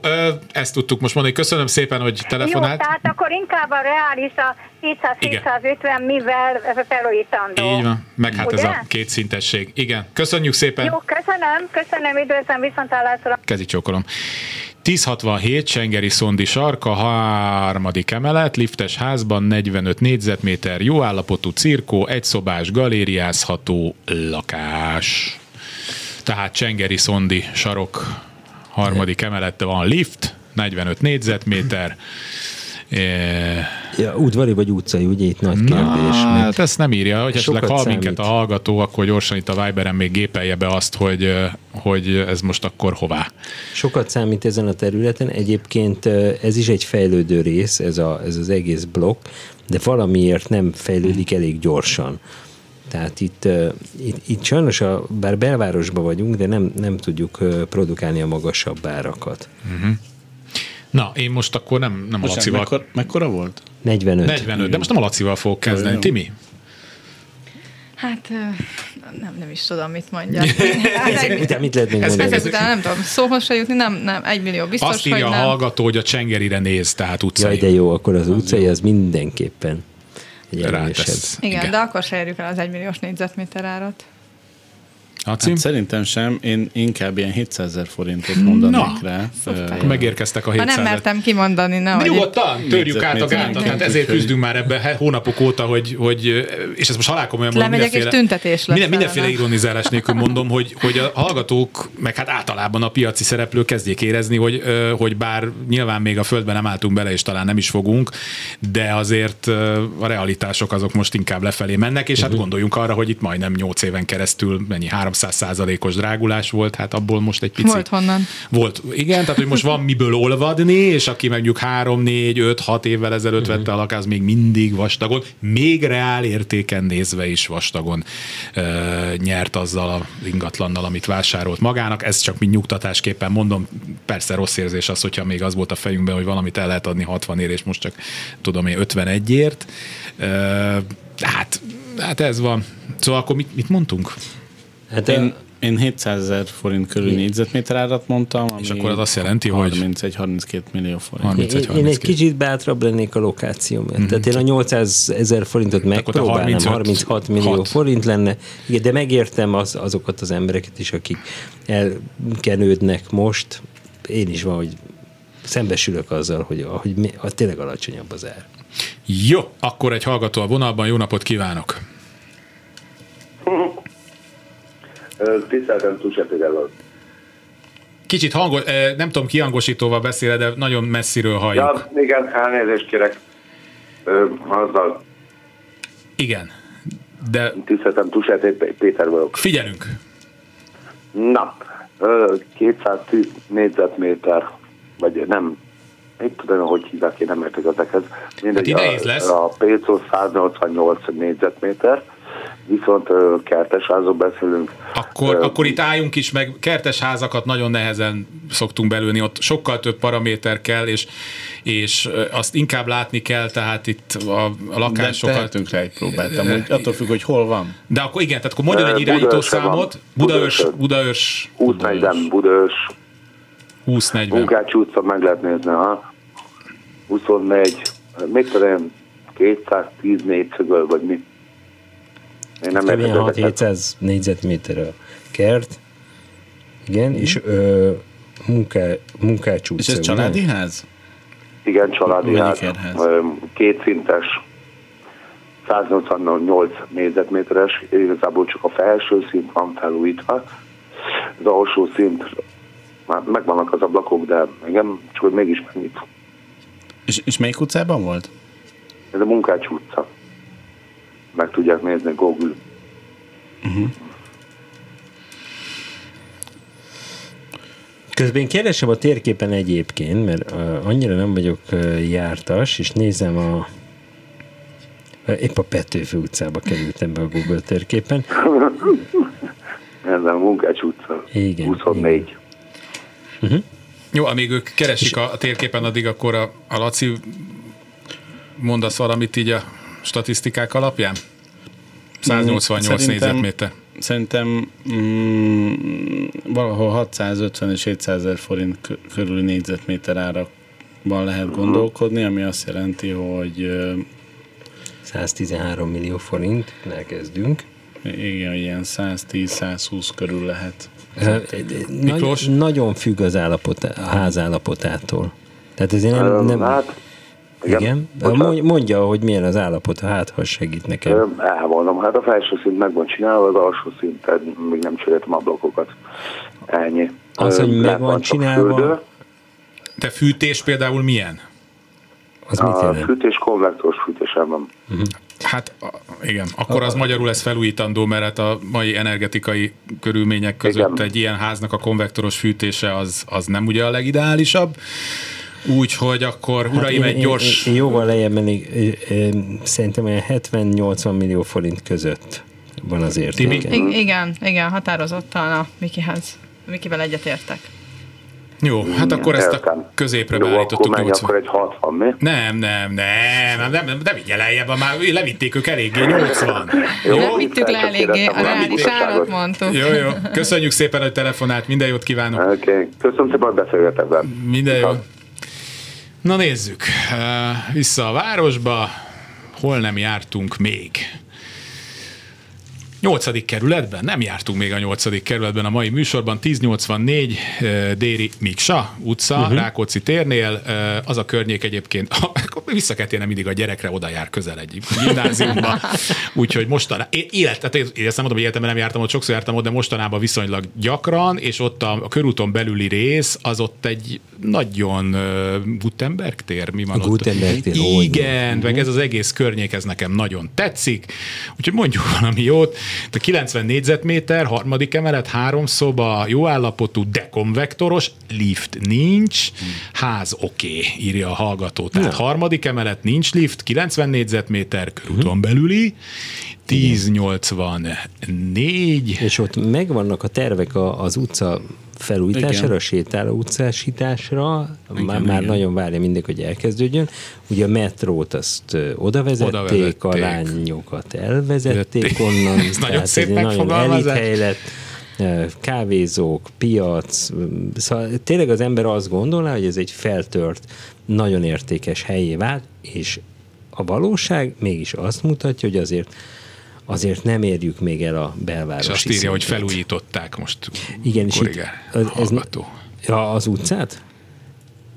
ezt tudtuk most mondani. Köszönöm szépen, hogy Jó, telefonált. tehát akkor inkább a reális a 700-750, mivel felújítandó. Így van, meg hát ez Ugye? a kétszintesség. Igen, köszönjük szépen. Jó, köszönöm, köszönöm, üdvözlöm, viszontlátásra. Kezi csókolom. 1067 Sengeri Szondi sarka, harmadik emelet, liftes házban, 45 négyzetméter, jó állapotú cirkó, egyszobás, galériázható lakás. Tehát Csengeri Szondi sarok, harmadik emelette van lift, 45 négyzetméter. Ja, udvari vagy utcai, ugye itt nagy kérdés. Na, mert- hát ezt nem írja, hogy esetleg számít. minket a hallgató, akkor gyorsan itt a Viberen még gépelje be azt, hogy, hogy ez most akkor hová. Sokat számít ezen a területen. Egyébként ez is egy fejlődő rész, ez, a, ez az egész blokk, de valamiért nem fejlődik elég gyorsan. Tehát itt, itt, itt sajnos, a, bár belvárosban vagyunk, de nem, nem tudjuk produkálni a magasabb árakat. Na, én most akkor nem, nem a Bocsánat, Lacival. mekkora, mekkora volt? 45. 45, de most nem a Lacival fogok kezdeni. Jó. Timi? Hát nem, nem is tudom, mit mondjak. Mit, mit lehet még Ez- mondani? Ezek után nem tudom szóhoz se jutni, nem, nem, egy millió biztos, Azt írja a hogy nem. hallgató, hogy a Csengerire néz, tehát utcai. Jaj, de jó, akkor az utcai az mindenképpen egy. Igen, Igen. de akkor se érjük el az egymilliós négyzetméter árat. Acim? Hát szerintem sem, én inkább ilyen 700 ezer forintot mondanék Na, rá. Szóval megérkeztek a 700 Ha nem mertem kimondani, ne De Nyugodtan, törjük át a gátat, hát ezért küzdünk már ebbe hónapok óta, hogy, hogy és ez most halálkomolyan mondom, mindenféle, és tüntetés lesz minden, mindenféle ironizálás nélkül mondom, hogy, hogy a hallgatók, meg hát általában a piaci szereplők kezdjék érezni, hogy, hogy bár nyilván még a földben nem álltunk bele, és talán nem is fogunk, de azért a realitások azok most inkább lefelé mennek, és hát mhm. gondoljunk arra, hogy itt majdnem 8 éven keresztül mennyi, három 300%-os drágulás volt, hát abból most egy picit... Volt honnan. Volt, igen, tehát hogy most van miből olvadni, és aki mondjuk 3, 4, 5, 6 évvel ezelőtt uh-huh. vette a lakást, még mindig vastagon, még reál értéken nézve is vastagon ö, uh, nyert azzal a ingatlannal, amit vásárolt magának. Ez csak mint nyugtatásképpen mondom, persze rossz érzés az, hogyha még az volt a fejünkben, hogy valamit el lehet adni 60 ér, és most csak tudom én 51-ért. Hát, hát ez van. Szóval akkor mit, mit mondtunk? Hát Én, én 700 ezer forint körül négyzetméter árat mondtam, ami És akkor az azt jelenti, hogy- 31-32 millió forint. 30 Én, én egy kicsit bátrabb lennék a lokáció miatt. Tehát én a 800 ezer forintot megpróbálnám, 35 36 millió hat. forint lenne. Igen, de megértem az, azokat az embereket is, akik elkenődnek most. Én is van, hogy szembesülök azzal, hogy, hogy mi, a tényleg alacsonyabb az ár. Jó, akkor egy hallgató a vonalban, jó napot kívánok! Tiszteltem Tusefidelől. Kicsit hangos, nem tudom, kihangosítóval beszél, de nagyon messziről halljuk. Ja, igen, elnézést kérek. Azzal Igen, de tiszteltem Tuset Péter vagyok. figyelünk. Na, ö, 210 négyzetméter, vagy nem, mit tudom, hogy hívják, én nem értek ezekhez. Mindegy, Hát a, a Pécó 188 négyzetméter, viszont kertesházról beszélünk. Akkor, Ö, akkor itt álljunk is, meg kertes házakat nagyon nehezen szoktunk belülni, ott sokkal több paraméter kell, és, és azt inkább látni kell, tehát itt a, a De lakásokat... tehetünk rá egy próbát, amúgy attól függ, hogy hol van. De akkor igen, tehát akkor mondjon egy irányító számot. Budaörs. Budaörs 20-40 Budős, 20-40. Munkács utca meg lehet nézni, ha? 24, mit tudom én, 210 négyszögöl, vagy mi? Én nem ezeket. 6-700 négyzetméter a kert. Igen, és ö, munká, munkács utca. És ez ugye? családi ház? Igen, családi ház, ikerház. ö, kétszintes, 188 négyzetméteres, igazából csak a felső szint van felújítva. Az alsó szint, már megvannak az ablakok, de igen, csak hogy mégis mennyit. És, és melyik utcában volt? Ez a Munkács utca. Meg tudják nézni Google. Közben én keresem a térképen egyébként, mert uh, annyira nem vagyok uh, jártas, és nézem a uh, épp a Petőfi utcába kerültem be a Google térképen. Ez a Munkács utca. Igen, 24. Jó, amíg ők keresik a, a térképen, addig akkor a, a Laci mondasz valamit így a statisztikák alapján? 188 Szerintem- négyzetméter. Szerintem mm, valahol 650 és 700 ezer forint kö- körüli négyzetméter árakban lehet gondolkodni, ami azt jelenti, hogy ö, 113 millió forint, elkezdünk. igen, ilyen 110-120 körül lehet. Miklós? Nagy, nagyon függ az állapot, a ház állapotától. Tehát ezért nem... Nem Hát, igen. igen. Mondja, hogy milyen az állapota, hát ha segít nekem. Elmondom, hát a felső szint meg van csinálva, az alsó szinten még nem cseréltem ablakokat. Ennyi. Az, hogy meg van csinálva, fürdő. Te fűtés például milyen? Az mit A jelent? fűtés konvektoros fűtésem van. Hát a- igen, akkor az magyarul ez felújítandó, mert hát a mai energetikai körülmények között Igen. egy ilyen háznak a konvektoros fűtése az, az nem ugye a legideálisabb. Úgyhogy akkor, uraim, Hát egy gyors... Én, én jóval lejjebb mennék, szerintem olyan 70-80 millió forint között van az értéke. I- igen, igen, határozottan a Mikihez. Mikivel egyetértek. Jó, hát akkor ezt a középre Jó, akkor beállítottuk menj 80. akkor egy 60, mi? Nem, nem, nem, nem, nem, nem, nem vigye lejjebb, már levitték ők eléggé, 80. Jó, Nem vittük le eléggé, a reális árat mondtuk. Jó, jó. Köszönjük szépen, hogy telefonált. Minden jót kívánok. Oké, okay. köszönöm szépen, hogy beszélgetek. Minden jó. Na nézzük. Vissza a városba. Hol nem jártunk még? Nyolcadik kerületben? Nem jártunk még a nyolcadik kerületben a mai műsorban. 1084 eh, Déri Miksa utca, uh-huh. Rákóczi térnél. Eh, Az a környék egyébként, vissza kell térnem mindig a gyerekre, oda jár közel egy gimnáziumba. Úgyhogy mostanában, élet, tehát én ezt nem mondom, hogy életemben nem jártam ott, sokszor jártam ott, de mostanában viszonylag gyakran, és ott a, a körúton belüli rész, az ott egy nagyon uh, Gutenberg tér, mi van A ott? Gutenberg tér, Igen, meg ez az egész környék, ez nekem nagyon tetszik. Úgyhogy mondjuk valami jót. De 90 négyzetméter, harmadik emelet, három szoba, jó állapotú, de konvektoros, lift nincs, ház oké, okay, írja a hallgató. Tehát Na. harmadik emelet, nincs lift, 90 négyzetméter, körúton belüli, 1084, És ott megvannak a tervek az utca felújítására, Igen. a sétáló utcásításra, Igen, már, már igen. nagyon várja mindig, hogy elkezdődjön. Ugye a metrót azt oda vezették, Oda vezették. a lányokat elvezették Vezették. onnan. Ez nagyon szép nagyon megfogalmazás. hely lett, kávézók, piac, szóval tényleg az ember azt gondolná, hogy ez egy feltört, nagyon értékes helyé vált, és a valóság mégis azt mutatja, hogy azért azért nem érjük még el a belvárosi és azt írja, hogy felújították most. Igen, és itt, ez, hallgató. ja, az utcát?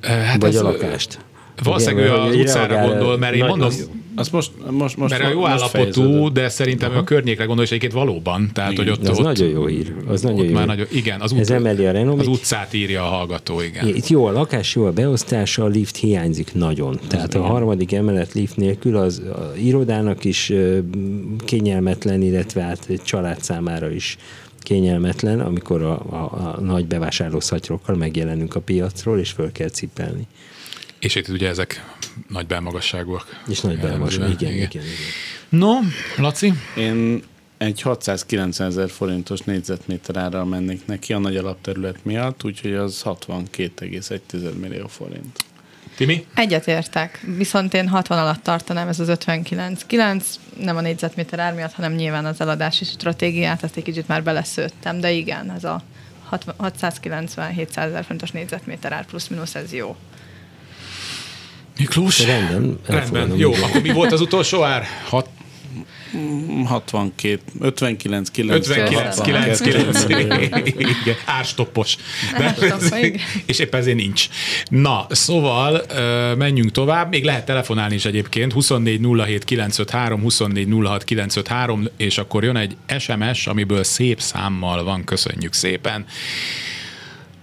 Hát Vagy ez, a lakást? Valószínűleg ő az utcára gondol, mert én mondom, az- Azt most, most, most, mert a jó most állapotú, de szerintem ő a környékre gondol, és egyébként valóban. Tehát, hogy ott, Az ott, nagyon jó hír. Az nagyon jó már nagyon, igen, az, Ez emeli a az renomét. utcát írja a hallgató, igen. Itt jó a lakás, jó a beosztása, a lift hiányzik nagyon. Tehát a harmadik emelet lift nélkül az a irodának is kényelmetlen, illetve hát egy család számára is kényelmetlen, amikor a, a, a nagy bevásárlószatyrokkal megjelenünk a piacról, és föl kell cipelni. És itt ugye ezek nagy belmagasságúak. És nagy belmas. Igen, igen, igen. igen. No, Laci? Én egy 690 ezer forintos négyzetméter árral mennék neki a nagy alapterület miatt, úgyhogy az 62,1 millió forint. Timi? Egyetértek, viszont én 60 alatt tartanám ez az 59. 9 nem a négyzetméter ár miatt, hanem nyilván az eladási stratégiát, ezt egy kicsit már beleszőttem, de igen, ez a 690-700 ezer fontos négyzetméter ár plusz-minusz, ez jó. Miklós? Rendben, Rendben, jó. Akkor mi volt az utolsó ár? Hat, 62, 59, 9, 59, 9, 9, igen, árstoppos. De, és épp ezért nincs. Na, szóval menjünk tovább, még lehet telefonálni is egyébként, 24 07 953, 24 06 953, és akkor jön egy SMS, amiből szép számmal van, köszönjük szépen.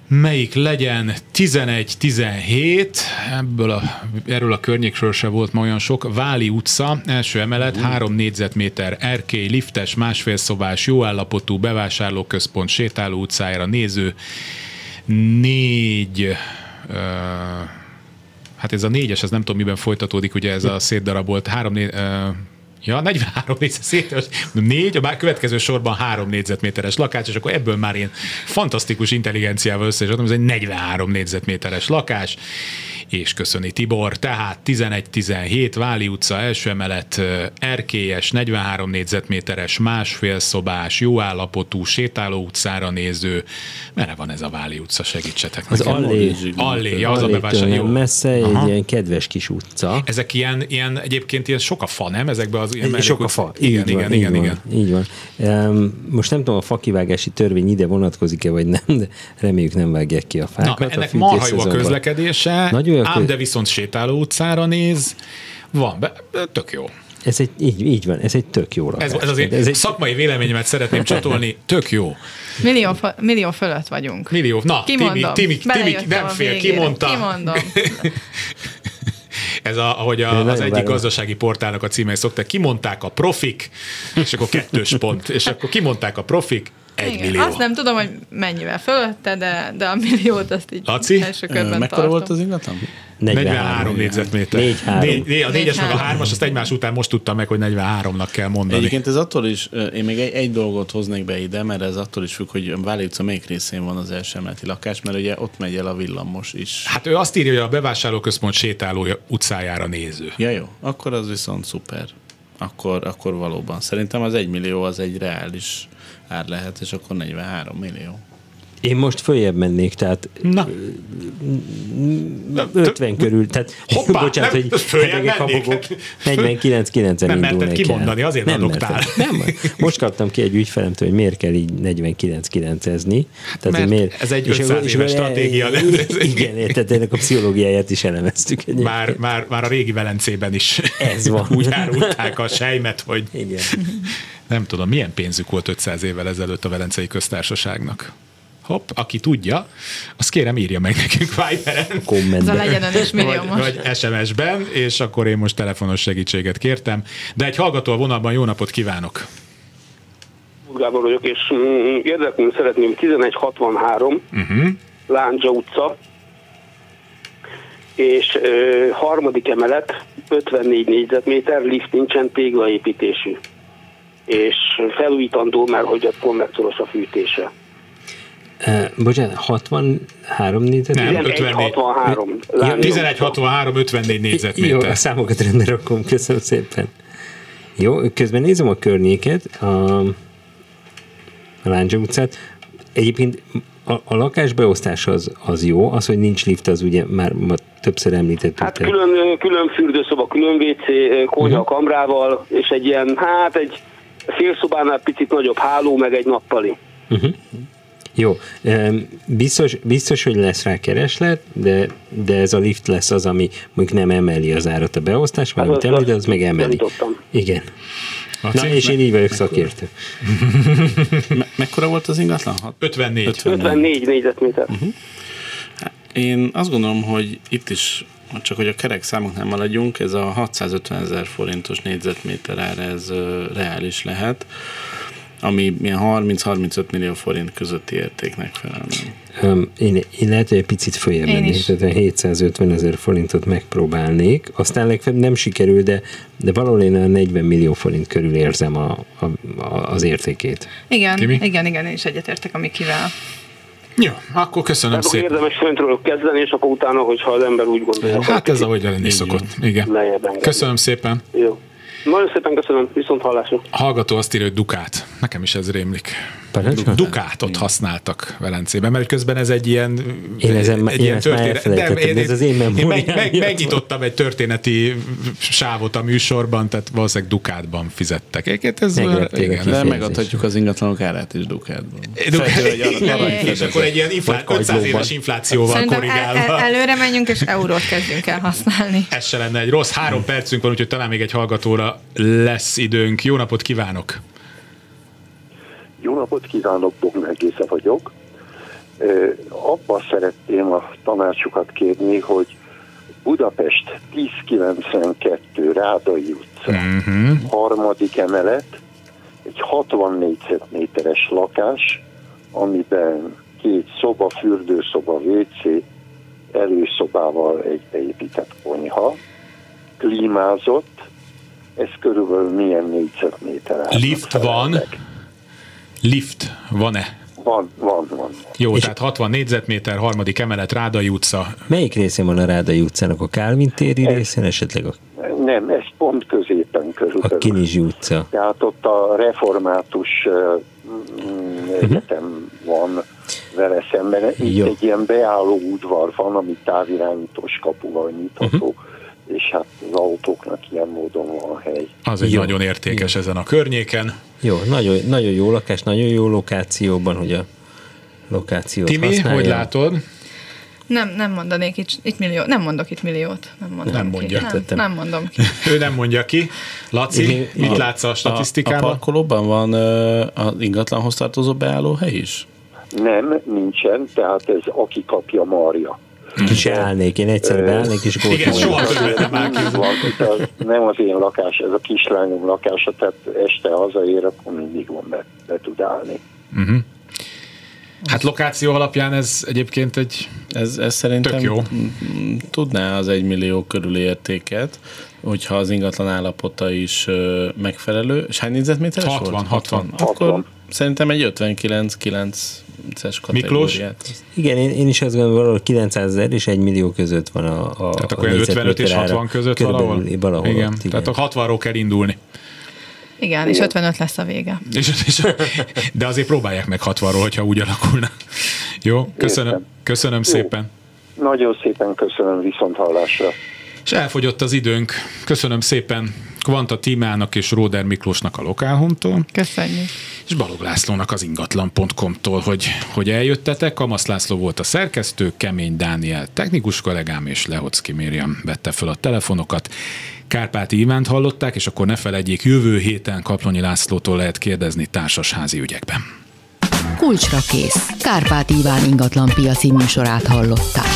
Melyik legyen? 11-17, ebből a, erről a környékről se volt ma olyan sok, Váli utca, első emelet, három négyzetméter erkély, liftes, másfél szobás, jó állapotú bevásárlóközpont, sétáló utcájára néző, négy, ö, hát ez a négyes, ez nem tudom miben folytatódik, ugye ez a szétdarabolt három né, ö, Ja, 43 négyzetméteres, négy, a már következő sorban három négyzetméteres lakás, és akkor ebből már én fantasztikus intelligenciával össze is adom, ez egy 43 négyzetméteres lakás, és köszöni Tibor, tehát 11-17, Váli utca, első emelet, erkélyes, 43 négyzetméteres, másfél szobás, jó állapotú, sétáló utcára néző, merre van ez a Váli utca, segítsetek Az nekem. Allé, Allé, ja, az a bevásárló. messze, egy Aha. ilyen kedves kis utca. Ezek ilyen, ilyen, egyébként ilyen sok a fa, nem? Ezekben az ilyen Ez sok a fa. Igen, így igen, van, igen, így igen. Van, így van. Um, most nem tudom, a fakivágási törvény ide vonatkozik-e, vagy nem, de reméljük nem vágják ki a Na, fákat. mert a ennek marha jó a közlekedése, Nagyon jó a ám köz- de viszont sétáló utcára néz, van, be, tök jó. Ez egy, így, így van, ez egy tök jó lakás. Ez, ez az én ez egy, szakmai véleményemet szeretném csatolni, tök jó. Millió, millió fölött vagyunk. Millió. Na, Timi, Kimondom. Timi, Timi Belejöttem nem a fél, kimondta. Kimondom. Ez a, ahogy a, az egyik várom. gazdasági portálnak a címei szokták, kimondták a profik, és akkor kettős pont, és akkor kimondták a profik, egy Igen, millió. Azt nem tudom, hogy mennyivel fölötte, de, de a milliót azt így Laci? első körben Mekkora tartom. volt az ingatlan? 43 négyzetméter. 4 3. Négy, négy, a négyes meg a 4-3. hármas, azt egymás után most tudtam meg, hogy 43-nak kell mondani. Egyébként ez attól is, én még egy, egy dolgot hoznék be ide, mert ez attól is függ, hogy Váli utca melyik részén van az első emeleti lakás, mert ugye ott megy el a villamos is. Hát ő azt írja, hogy a bevásárlóközpont sétáló utcájára néző. Ja jó, akkor az viszont szuper. Akkor, akkor valóban. Szerintem az egy millió az egy reális ár lehet, és akkor 43 millió. Én most följebb mennék, tehát Na. 50 körül, tehát Hoppá, bocsánat, nem, hogy mennék. habogok, 49 9 Nem merted kimondani, azért nem adoktál. Nem, most kaptam ki egy ügyfelemtől, hogy miért kell így 49 9 ezni. Tehát, mert miért, ez egy és 500 és éves stratégia. Igen, tehát ennek a pszichológiáját is elemeztük. Egyébként. Már, már, már a régi Velencében is Ez van. úgy árulták a sejmet, hogy Igen. nem tudom, milyen pénzük volt 500 évvel ezelőtt a Velencei Köztársaságnak. Hopp, aki tudja, azt kérem írja meg nekünk Viberen. Ez a Kommentben. legyen önös millió vagy, most. vagy SMS-ben, és akkor én most telefonos segítséget kértem. De egy hallgató a vonalban, jó napot kívánok! Gábor vagyok, és mm, érdeklődni szeretném 1163 Uh-huh. Lándzsa utca, és ö, harmadik emelet, 54 négyzetméter, lift nincsen, téglaépítésű. És felújítandó, mert hogy ott konvektoros a fűtése. Uh, bocsánat, 63 négyzetméter? Nem, 11, 63. Ja, Lándzsa 1163, 54 Jó, négyzetméter. a számokat rendben rakom, köszönöm szépen. Jó, közben nézem a környéket, a, a Lándzsa utcát. Egyébként a, a lakásbeosztás az, az jó, az, hogy nincs lift, az ugye már ma többször említettük. Hát külön, külön fürdőszoba, külön WC, konyha Mhm. kamrával, és egy ilyen, hát egy félszobánál picit nagyobb háló, meg egy nappali. Uh-huh. Jó, biztos, biztos, hogy lesz rá kereslet, de, de ez a lift lesz az, ami mondjuk nem emeli az árat a beosztás, mert amit az- említ, az meg emeli. Igen. A Na, és én így vagyok szakértő. Me- mekkora volt az ingatlan? Hat- 54. 54 négyzetméter. Mhm. Én azt gondolom, hogy itt is, csak hogy a kerek számoknál maradjunk, ez a 650 ezer forintos négyzetméter ára ez reális lehet, ami milyen 30-35 millió forint közötti értéknek felel. meg. Um, én, én lehet, hogy egy picit följebb mennék, tehát olyan 750 ezer forintot megpróbálnék, aztán legfeljebb nem sikerül, de, de valahol én olyan 40 millió forint körül érzem a, a, a, az értékét. Igen, Timi? igen, igen, én is egyetértek a Mikivel. Jó, akkor köszönöm Tehát akkor szépen. érdemes föntről kezdeni, és akkor utána, hogyha az ember úgy gondolja. Hát ez ahogy lenni szokott. Igen. Köszönöm szépen. Jó. Nagyon szépen köszönöm, viszont hallásra. Hallgató azt írja, hogy Dukát. Nekem is ez rémlik. Parancsolj? Dukátot használtak Velencében, mert közben ez egy ilyen, Én ezen egy én ilyen történet. elfelejtettem, de ez az én én meg, meg, megnyitottam egy történeti sávot a műsorban, tehát valószínűleg Dukátban fizettek. Egyébként ez a igen. De megadhatjuk az ingatlanok árát is Dukátban. Dukát, és akkor egy ilyen inflá- Vagy 500 éves inflációval Szerintem el, el, korrigálva. előre menjünk, és eurót kezdjünk el használni. Ez se lenne egy rossz. Három percünk van, úgyhogy talán még egy hallgatóra lesz időnk. Jó napot kívánok! Jó napot kívánok, Bognár Géza vagyok. Abba szeretném a tanácsukat kérni, hogy Budapest 1092 Rádai utca, Uh-huh. harmadik emelet, egy 60 négyzetméteres lakás, amiben két szoba, fürdőszoba, WC, előszobával egybeépített konyha, klímázott, ez körülbelül milyen négyzetméter? Lift van. Lift van-e? Van, van, van. Jó, És- tehát 60 négyzetméter, harmadik emelet, Rádai utca. Melyik részén van a Rádai utcának? A Kálvin téri részén, esetleg a, Nem, ez pont középen a körülbelül. Kinizsi utca? Tehát ott a református mm, egyetem van vele szemben. Itt Jó. egy ilyen beálló udvar van, ami távirányítós kapuval nyitható, és hát az autóknak ilyen módon van hely. Az egy Jó. nagyon értékes ezen a környéken. Jó, nagyon, nagyon jó lakás, nagyon jó lokációban, hogy a lokációt Timi, használja. hogy látod? Nem, nem mondanék itt, itt millió, nem mondok itt milliót. Nem, mondom Nem ki. mondja. Nem, nem mondom ki. Ő nem mondja ki. Laci, Igen, mit igen. látsz a A, a statisztikában? parkolóban van ö, az ingatlanhoz tartozó beállóhely is? Nem, nincsen, tehát ez aki kapja Marja. Ki se állnék, én egyszer beállnék, és Igen, gótolnék. soha többet nem nem az én lakás, ez a kislányom lakása, tehát este hazaér, akkor mindig van be, be tud állni. Uh-huh. Hát lokáció alapján ez egyébként egy... Ez, ez szerintem Tök jó. tudná az egy millió körüli értéket, hogyha az ingatlan állapota is megfelelő. És hány négyzetméteres 60, volt? 60. Akkor 60. szerintem egy 59-9-es kategóriát. Igen, én, én is azt gondolom, valahol 900 ezer és 1 millió között van a, a Tehát a akkor olyan 55 és négyzetméter ára. 60 között Körülbelül valahol? valahol igen. ott, Tehát a 60-ról kell indulni. Igen, és 55 lesz a vége. És, és, de azért próbálják meg 60-ról, hogyha úgy alakulna. Jó, köszönöm, Értem. köszönöm szépen. Nagyon szépen köszönöm viszont hallásra. És elfogyott az időnk. Köszönöm szépen Kvanta Tímának és Róder Miklósnak a Lokálhomtól, Köszönjük. És Balog Lászlónak az ingatlan.com-tól, hogy, hogy eljöttetek. Kamasz László volt a szerkesztő, Kemény Dániel technikus kollégám, és Lehocki Miriam vette fel a telefonokat. Kárpáti Ivánt hallották, és akkor ne felejtjék, jövő héten Kaplonyi Lászlótól lehet kérdezni társasházi ügyekben. Kulcsra kész. Kárpát Iván ingatlan piaci műsorát hallották.